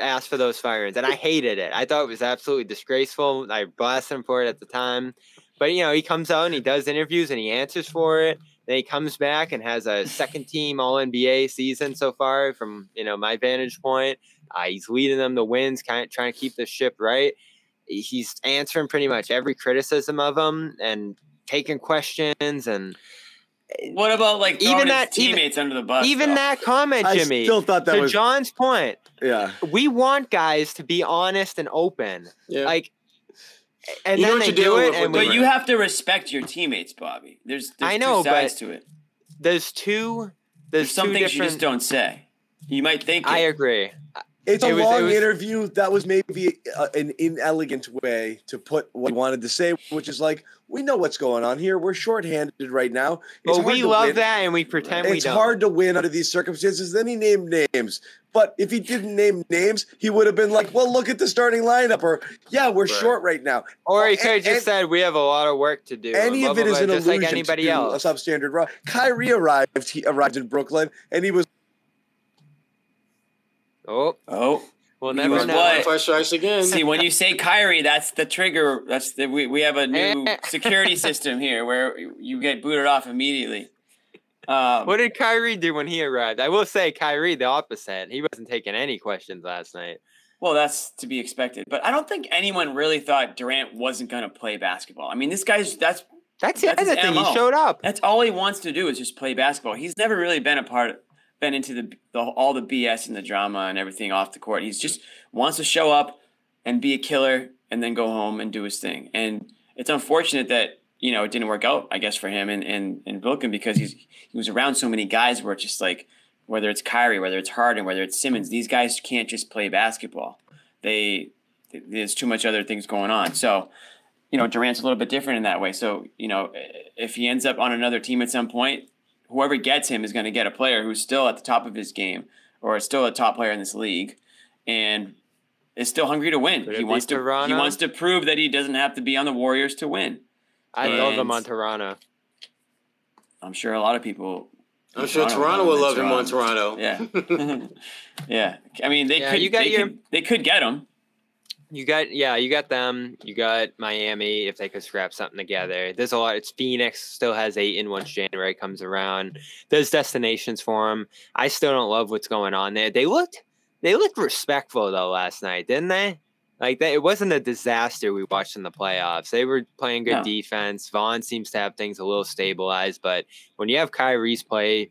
ask for those firings, and I hated it. I thought it was absolutely disgraceful. I blasted him for it at the time, but you know, he comes out and he does interviews and he answers for it. Then he comes back and has a second team All NBA season so far, from you know my vantage point. Uh, he's leading them to wins, kind of trying to keep the ship right. He's answering pretty much every criticism of him and taking questions and eh, What about like Even even that- that even- teammates under the bus? even though? that comment, Jimmy. I Jimmy. still thought that to was John's point, yeah. we want guys to be honest and open. Yeah. Like, and You know then what they you're do it, and with we, But you have to respect your teammates, Bobby. There's, there's I know, two sides but to it. there's two. There's There's some two things you just don't say. You might think I it. agree. It's a It was- it long was- interview. That was maybe uh, an inelegant way to put what he wanted to say, which is like, we know what's going on here. We're shorthanded right now. It's But hard we love win. that, and we pretend we It's don't. hard to win under these circumstances. Then he named names. But if he didn't name names, he would have been like, well, look at the starting lineup. Or, yeah, we're short right now. Or he could have just said, "We have a lot of work to do." Any blah, of it blah, is an just illusion like anybody to else. a substandard raw. Kyrie arrived. He arrived in Brooklyn, and he was Oh, Oh, we'll never was know. what? Five strikes again. see, when you say Kyrie, that's the trigger. That's the we, we have a new security system here where you get booted off immediately. Um, What did Kyrie do when he arrived? I will say Kyrie the opposite. He wasn't taking any questions last night. Well, that's to be expected, but I don't think anyone really thought Durant wasn't going to play basketball. I mean, this guy's that's That's the That's other his thing. He showed up. that's all he wants to do is just play basketball. He's never really been a part, been into the, the all the BS and the drama and everything off the court. He's just wants to show up and be a killer and then go home and do his thing. And it's unfortunate that you know it didn't work out. I guess for him in in, in Brooklyn because he's he was around so many guys where it's just like whether it's Kyrie, whether it's Harden, whether it's Simmons, these guys can't just play basketball. They there's too much other things going on. So, you know, Durant's a little bit different in that way. So, you know, if he ends up on another team at some point, whoever gets him is going to get a player who's still at the top of his game or is still a top player in this league and is still hungry to win. Could He wants to he wants to prove that he doesn't have to be on the Warriors to win. I love him on Toronto. I'm sure a lot of people I'm sure Toronto Toronto will love in him on Toronto. Yeah. yeah. I mean, they Yeah, could you got they your- could they could get him. You got yeah, you got them. You got Miami if they could scrap something together. There's a lot. It's Phoenix still has eight in once January comes around. There's destinations for them. I still don't love what's going on there. They looked they looked respectful though last night, didn't they? Like that, it wasn't a disaster we watched in the playoffs. They were playing good No. defense. Vaughn seems to have things a little stabilized, but when you have Kyrie's play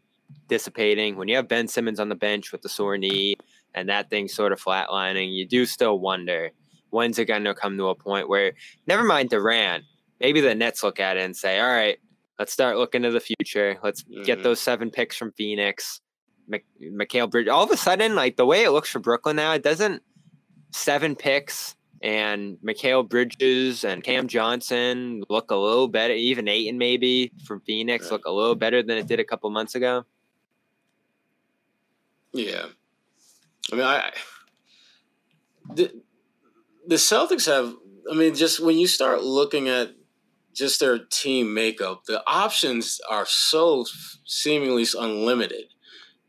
dissipating, when you have Ben Simmons on the bench with the sore knee, and that thing sort of flatlining, you do still wonder when's it going to come to a point where, never mind Durant, maybe the Nets look at it and say, all right, let's start looking to the future. Let's get Mhm. those seven picks from Phoenix. Mik- Mikal Bridge. All of a sudden, like the way it looks for Brooklyn now, it doesn't seven picks and Mikal Bridges and Cam Johnson look a little better. Even Ayton maybe from Phoenix Right. look a little better than it did a couple months ago. Yeah. I mean, I the the Celtics have. I mean, just when you start looking at just their team makeup, the options are so seemingly unlimited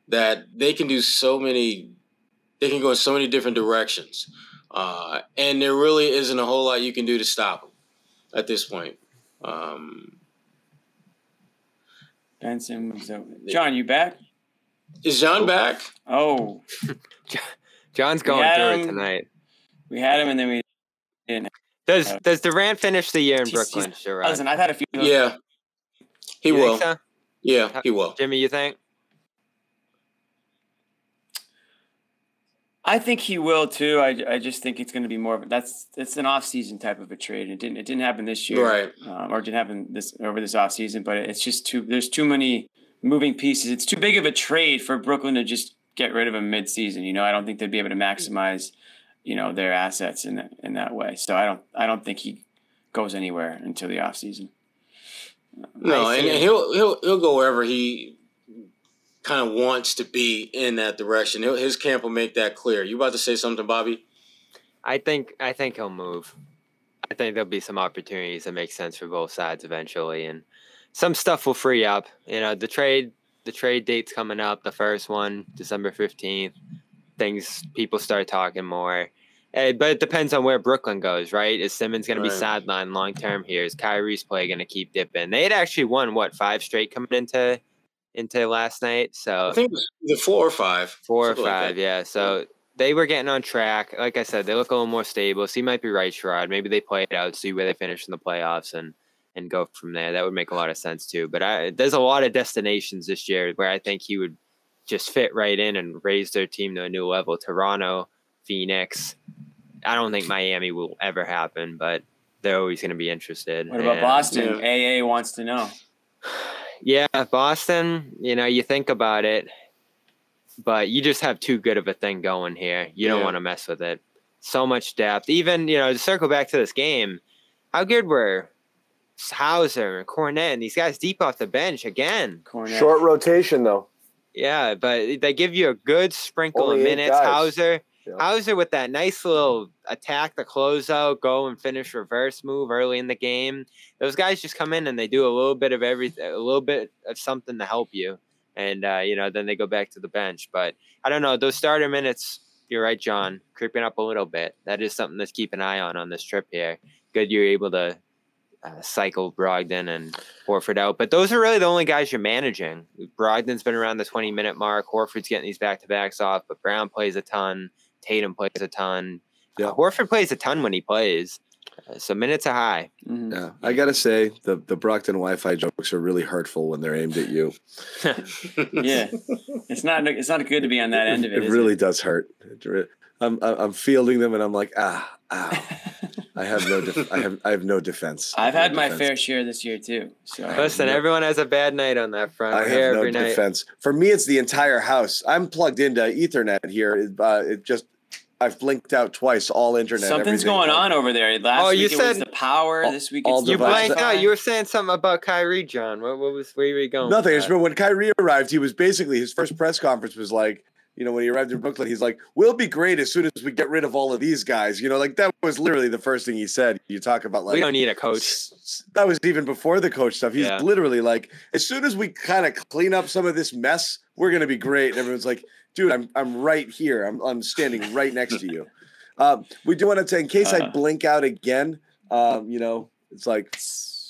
that they can do so many. They can go in so many different directions, uh, and there really isn't a whole lot you can do to stop them at this point. Um, Ben Simmons. John, you back? Is John back? Oh, John's going had through it tonight. We had him and then we didn't. Does Does Durant finish the year in He's- Brooklyn? he's- Sherrod? Listen, I've had a few. Yeah, he You think will. so? Yeah, he will. Jimmy, you think? I think he will too. I, I just think it's going to be more of that's it's an off season type of a trade. It didn't it didn't happen this year, Right. Um, or it didn't happen this over this off season. But it's just too there's too many moving pieces. It's too big of a trade for Brooklyn to just get rid of him mid season. You know, I don't think they'd be able to maximize you know their assets in that in that way. So I don't I don't think he goes anywhere until the off season. No, and he'll he'll he'll go wherever he kind of wants to be in that direction. He'll, his camp will make that clear. You about to say something, Bobby? I think I think he'll move. I think there'll be some opportunities that make sense for both sides eventually, and some stuff will free up. You know, the trade the trade date's coming up. The first one, December fifteenth. Things people start talking more. Eh, but it depends on where Brooklyn goes, right? Is Simmons going to be sidelined long term here? Is Kyrie's play going to keep dipping? They had actually won what five straight coming into into last night. So I think it was four or five. Four or like five, that. yeah. So they were getting on track. Like I said, they look a little more stable. So you might be right, Sherrod. Maybe they play it out, see where they finish in the playoffs, and and go from there. That would make a lot of sense too. But I, there's a lot of destinations this year where I think he would just fit right in and raise their team to a new level. Toronto, Phoenix. I don't think Miami will ever happen, but they're always going to be interested. What about And- Boston? AA wants to know. yeah, Boston, you know, you think about it, but you just have too good of a thing going here. You don't Yeah. want to mess with it. So much depth. Even, you know, to circle back to this game, how good were Hauser and Kornet and these guys deep off the bench again? Kornet. Short rotation though. Yeah, but they give you a good sprinkle Only of minutes. Hauser, Yeah. Hauser with that nice little attack, the closeout, go and finish reverse move early in the game. Those guys just come in and they do a little bit of everything, a little bit of something to help you, and uh, you know then they go back to the bench. But I don't know those starter minutes. You're right, John, creeping up a little bit. That is something that's keep an eye on on this trip here. Good, you're able to uh, cycle Brogdon and Horford out. But those are really the only guys you're managing. Brogdon's been around the 20 minute mark. Horford's getting these back to backs off, but Brown plays a ton. Tatum plays a ton. Yeah. Uh, Horford plays a ton when he plays. Uh, so minutes are high. Mhm. Yeah, I gotta say the the Brockton Wi-Fi jokes are really hurtful when they're aimed at you. Yeah, it's not it's not good to be on that end of it. It really does hurt. It re- I'm I'm I'm fielding them and I'm like ah ow. I have no def- I have I have no defense. I've No had my fair share this year too. So Listen, no- everyone has a bad night on that front. I We're have no every night. defense. For me, it's the entire house. I'm plugged into Ethernet here. It, uh, it just I've blinked out twice. All internet. something's everything. going on over there. Last Oh, you week it was said- the power. All- this week all it's You devices. blanked Wi-Fi. out. You were saying something about Kyrie, John. What, what was where were you going? with Nothing. I just that? when Kyrie arrived, he was basically his first press conference was like, you know, when he arrived in Brooklyn, he's like, "We'll be great as soon as we get rid of all of these guys." You know, like that was literally the first thing he said. You talk about like we don't need a coach. That was even before the coach stuff. He's Yeah. literally like, as soon as we kind of clean up some of this mess, we're gonna be great. And everyone's like, dude, I'm I'm right here. I'm I'm standing right next to you. Um, we do want to say, in case I Uh. blink out again, um, you know, it's like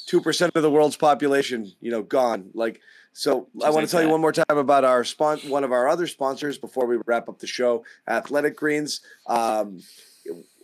two percent of the world's population, you know, gone. Like, so I want like to tell you one more time about our spon- one of our other sponsors before we wrap up the show, Athletic Greens. Um,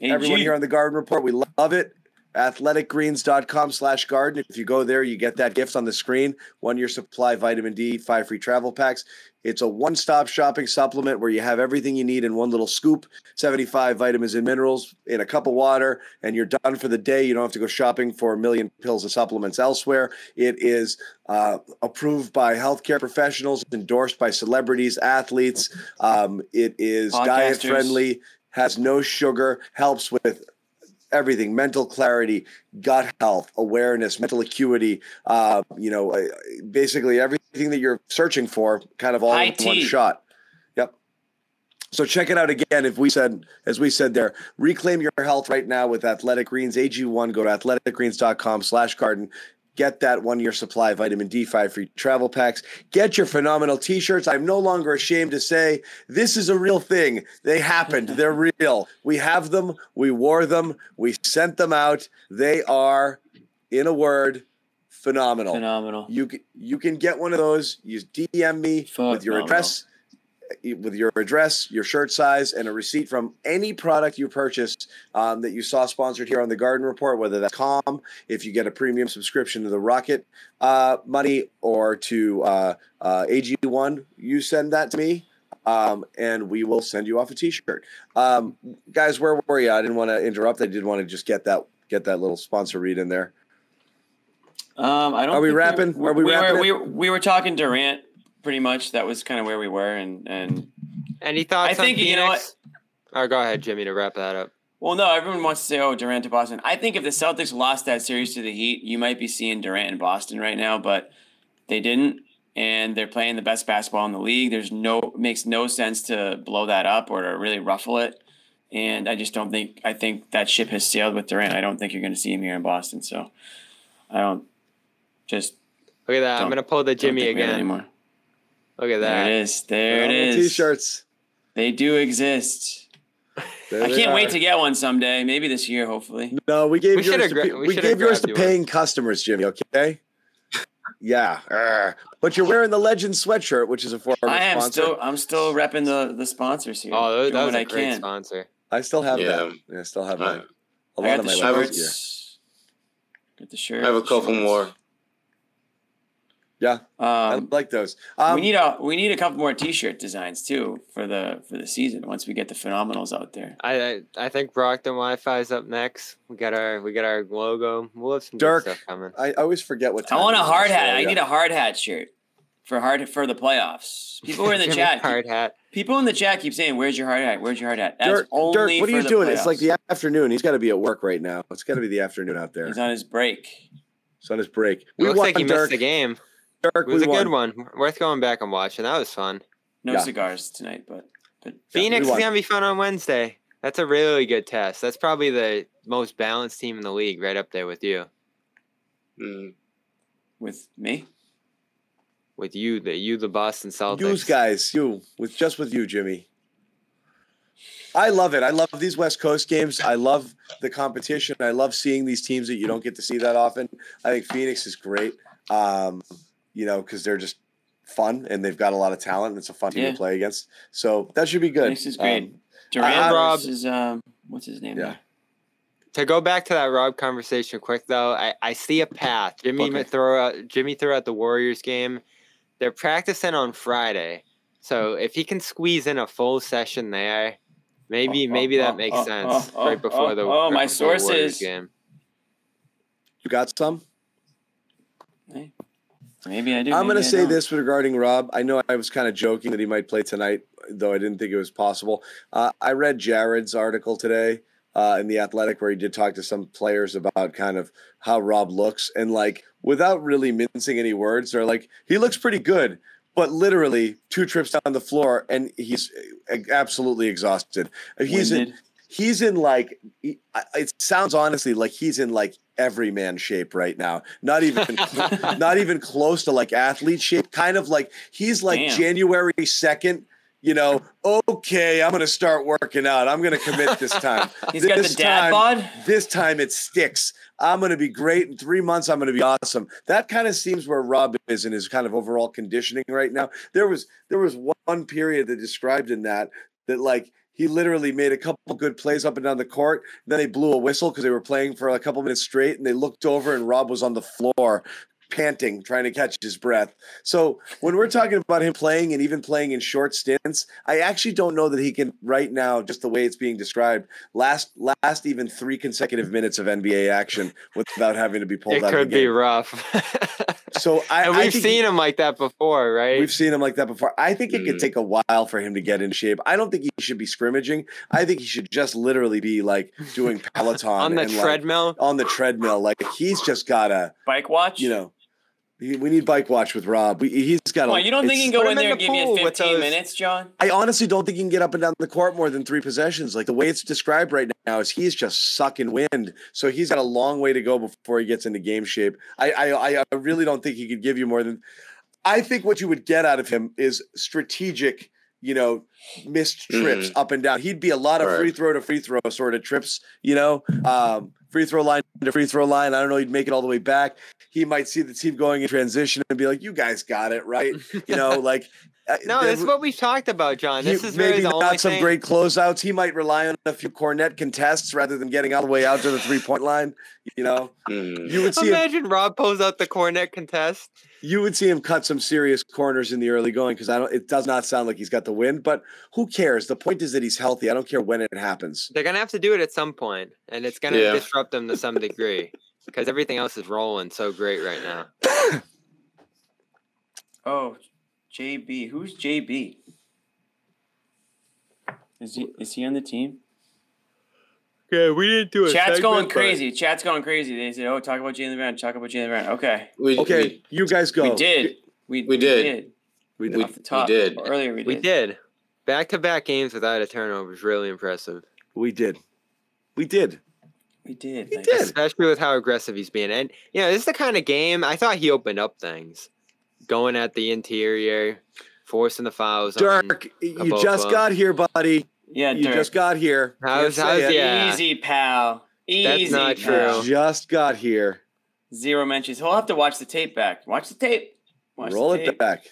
everyone here on the Garden Report, we love it. athleticgreens.com slash garden. If you go there, you get that gift on the screen. One year supply vitamin D, five free travel packs. It's a one-stop shopping supplement where you have everything you need in one little scoop, 75 vitamins and minerals in a cup of water, and you're done for the day. You don't have to go shopping for a million pills of supplements elsewhere. It is uh, approved by healthcare professionals, endorsed by celebrities, athletes. Um, it is diet friendly, has no sugar, helps with everything mental clarity gut health awareness mental acuity uh, you know uh, basically everything that you're searching for kind of all in one shot. Yep. So check it out again if we said as we said there reclaim your health right now with athletic greens ag1 go to athleticgreens.com slash garden get that one year supply of vitamin d5 free travel packs. Get your phenomenal t-shirts. I'm no longer ashamed to say this is a real thing. They happened. They're real. We have them. We wore them. We sent them out. They are in a word phenomenal. Phenomenal. you can you can get one of those. You DM me with your Phenomenal. address with your address, your shirt size, and a receipt from any product you purchased um, that you saw sponsored here on the Garden Report, whether that's Calm, if you get a premium subscription to the Rocket uh, Money or to uh, uh, AG1, you send that to me. Um, and we will send you off a T-shirt, um, guys. Where were you? I didn't want to interrupt. I did want to just get that get that little sponsor read in there. Um, I don't. Are we wrapping? Were, Are we we wrapping were, we, we were talking Durant pretty much. That was kind of where we were, and and Any thoughts? I think you know what. Or oh, go ahead, Jimmy, to wrap that up. well, no, everyone wants to say, "Oh, Durant to Boston." I think if the Celtics lost that series to the Heat, you might be seeing Durant in Boston right now, but they didn't, and they're playing the best basketball in the league. There's no makes no sense to blow that up or to really ruffle it. And I just don't think I think that ship has sailed with Durant. I don't think you're going to see him here in Boston. So I don't just Look at that. I'm gonna pull the Jimmy think we have again. anymore. Look at There that. it is. There On it the is. T-shirts. They do exist. There I can't wait to get one someday. Maybe this year, hopefully. No, we gave We yours to, gra- we we gave yours to you one. paying customers, Jimmy. Okay. Yeah, Arr. but you're wearing the Legend sweatshirt, which is a former I am sponsor. still. I'm still repping the the sponsors here. Oh, that, that was what a I great can. sponsor. I still have Yeah. that. Yeah, I still have I- mine. A I lot of my last year. shirts. Got the shirt. I have a couple shorts. more. Yeah, I Um, like those. Um, we need a we need a couple more T-shirt designs too for the for the season. Once we get the phenomenals out there. I I, I think Brockton Wi-Fi is up next. We got our we got our logo. We'll have some Dirk. stuff coming. I always forget what. Time. I want a hard hat. I need a hard hat shirt for hard for the playoffs. People were in the chat. Hard hat. People in the chat keep saying, "Where's your hard hat? Where's your hard hat?" That's Dirk, only Dirk, what are you the doing? It's like the afternoon. He's got to be at work right now. It's got to be the afternoon out there. He's on his break. He's on his break. It We looks won, like he Dirk. missed the game. Dirk, It was we a good one. Worth going back and watching. That was fun. No Yeah. cigars tonight, but but Phoenix is gonna be fun on Wednesday. That's a really good test. That's probably the most balanced team in the league, right up there with you. Mm. with me. With you, the you, the Boston Celtics. Use guys, you with just with you, Jimmy. I love it. I love these West Coast games. I love the competition. I love seeing these teams that you don't get to see that often. I think Phoenix is great. Um, you know, because they're just fun and they've got a lot of talent. And it's a fun team Yeah. to play against. So that should be good. Phoenix is great. Um, Durant I- Rob- versus um, what's his name? Yeah. there? To go back to that Rob conversation quick though, I, I see a path. Jimmy Okay. throw out Jimmy threw out the Warriors game. They're practicing on Friday. So if he can squeeze in a full session there, maybe Oh, maybe oh, that oh, makes oh, sense oh, right before oh, the oh, right my Warriors sources. game. You got some? Hey, maybe I do. I'm going to say this regarding Rob. I know I was kind of joking that he might play tonight, though I didn't think it was possible. Uh, I read Jared's article today uh, in the Athletic where he did talk to some players about kind of how Rob looks, and like without really mincing any words, they're like he looks pretty good. But literally, two trips down the floor, and he's uh, absolutely exhausted. He's Winded. He's in like it sounds honestly like he's in like everyman shape right now. Not even not even close to like athlete shape. Kind of like he's like Damn. january 2nd you know okay i'm gonna start working out. I'm gonna commit this time. He's got the This dad time- bod. this time it sticks. I'm gonna be great in three months. I'm gonna be awesome. That kind of seems where rob is in his kind of overall conditioning right now. There was there was one period that described in that that like he literally made a couple good plays up and down the court. Then they blew a whistle because they were playing for a couple minutes straight, and they looked over and Rob was on the floor, panting, trying to catch his breath. So when we're talking about him playing and even playing in short stints, I actually don't know that he can right now, just the way it's being described, last last even three consecutive minutes of NBA action without having to be pulled It out could of the game. It could be rough. So I, and we've think seen him like that before, right? We've seen him like that before. I think it could Mm. take a while for him to get in shape. I don't think he should be scrimmaging. I think he should just literally be like doing Peloton on the and, like, treadmill. on the treadmill. Like he's just gotta, Bike watch. you know, he- we need bike watch with Rob. We, he's got. Come on, you don't think he can go in him in there and the give you 15 those- minutes, John? I honestly don't think he can get up and down the court more than three possessions. Like the way it's described right now is he's just sucking wind. So he's got a long way to go before he gets into game shape. I I, I really don't think he could give you more than. I think what you would get out of him is strategic. You know, missed trips up and down. He'd be a lot of Right. free throw to free throw sort of trips. You know, um, free throw line to free throw line. I don't know. He'd make it all the way back. He might see the team going in transition and be like, "You guys got it right." You know, like No, there this is what we've talked about, John. he- This is really maybe the not only some thing. great closeouts. He might rely on a few Kornet contests rather than getting all the way out to the three point line. You know, Mm. you would see him, Imagine Rob pulls out the Kornet contest. you would see him cut some serious corners in the early going because I don't. It does not sound like he's got the wind, but who cares? The point is that he's healthy. I don't care when it happens. They're gonna have to do it at some point, and it's gonna Yeah. disrupt them to some degree because everything else is rolling so great right now. Oh, JB. Who's JB? Is he is he on the team? Yeah, we didn't do it. Chat's going crazy. Chat's going crazy. They said, "Oh, talk about Jaylen Brown. Talk about Jaylen Brown." Okay, We, Okay, you guys go. we did. We, We did. We We, Off the top. we did. Earlier we did. We did. Back to back games without a turnover is really impressive, We did. We did. We did. We Like, did. especially with how aggressive he's being. And you know, this is the kind of game I thought he opened up things, going at the interior, forcing the fouls. on- Dirk, you Kabova. just got here, buddy. Yeah, You Dirk. just got here. How's- how's say it. yeah. Easy, pal. Easy. That's not pal. true. Just got here. Zero mentions. He'll have to watch the tape back. Watch the tape. Watch Roll the it back.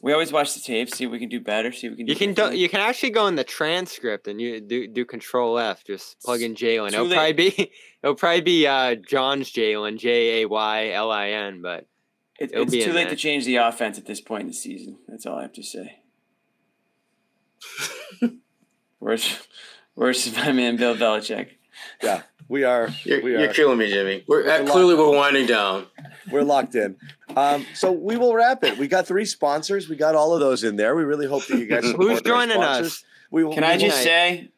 We always watch the tape. See what we can do better. See what we can do. You can do, you can actually go in the transcript and you do do Control F, just plug in Jalen. It'll late. probably be it'll probably be uh, John's Jalen, J A Y L I N, but It, it's be too late there. to change the offense at this point in the season. That's all I have to say. where's Where's my man Bill Belichick? Yeah, we are. You're, we you're killing me, Jimmy. We're uh, We're clearly we're winding down. We're locked in. Um, so we will wrap it. We got three sponsors. We got all of those in there. We really hope that you guys. Who's joining us? We will. Can we I just Nice. say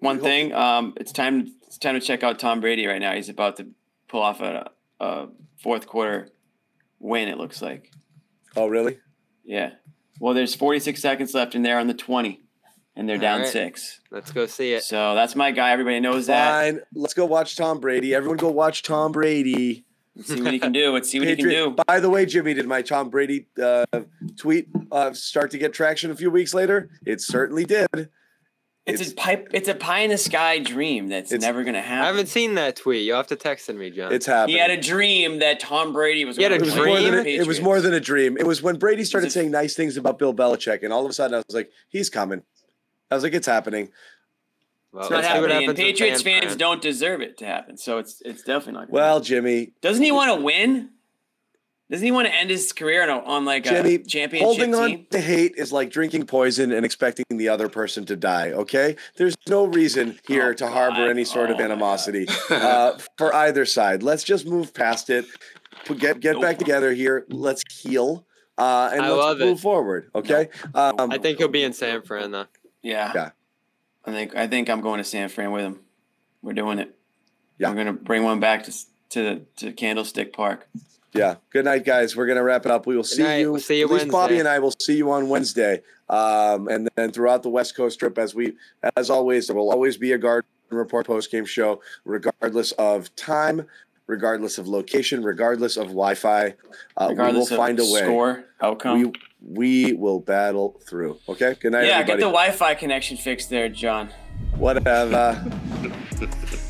one We thing? Um, it's time. It's time to check out Tom Brady right now. He's about to pull off a, a fourth quarter win. It looks like. Oh, really? Yeah. Well, there's 46 seconds left, and they're on the 20, and they're down Alright. six. let's go see it. So that's my guy. Everybody knows that. Fine. Let's go watch Tom Brady. Everyone, go watch Tom Brady. Let's see what he can do. Let's see what he can do. By the way, Jimmy, did my Tom Brady uh, tweet uh, start to get traction a few weeks later? It certainly did. It's, It's- a pipe. It's a pie in the sky dream that's never gonna happen. I haven't seen that tweet. You'll have to text it me, John. It's happening. He had a dream that Tom Brady was. He had gonna a it more than a, it was more than a dream. It was when Brady started a- saying nice things about Bill Belichick, and all of a sudden I was like, he's coming. I was like, it's happening. well, It's not let's what happening. And Patriots fan fans fan. don't deserve it to happen. So it's it's definitely not. Well, happen. Jimmy, doesn't he want to win? Doesn't he want to end his career on, a, on like Jimmy, a championship holding on team? to hate is like drinking poison and expecting the other person to die. Okay, there's no reason here Oh, to harbor God. any sort of Oh, my animosity uh, for either side. Let's just move past it. Put- Get get back together here. Let's heal uh, and I let's love it. move forward. Okay. Um, I think he'll be in San Fran though. Yeah. Yeah. I think I think I'm going to San Fran with him. We're doing it. Yeah. We're gonna bring one back to s- to to Candlestick Park. Yeah. Good night, guys. We're gonna wrap it up. We will see night. you. We'll see you at least Bobby and I will see you on Wednesday. Um, and then throughout the West Coast trip, as we, as always, there will always be a Garden Report post game show, regardless of time, regardless of location, regardless of Wi-Fi. Uh, Regardless we will find a of way. score outcome. We we will battle through. Okay. Good night, yeah, everybody. get the Wi-Fi connection fixed there, John. Whatever.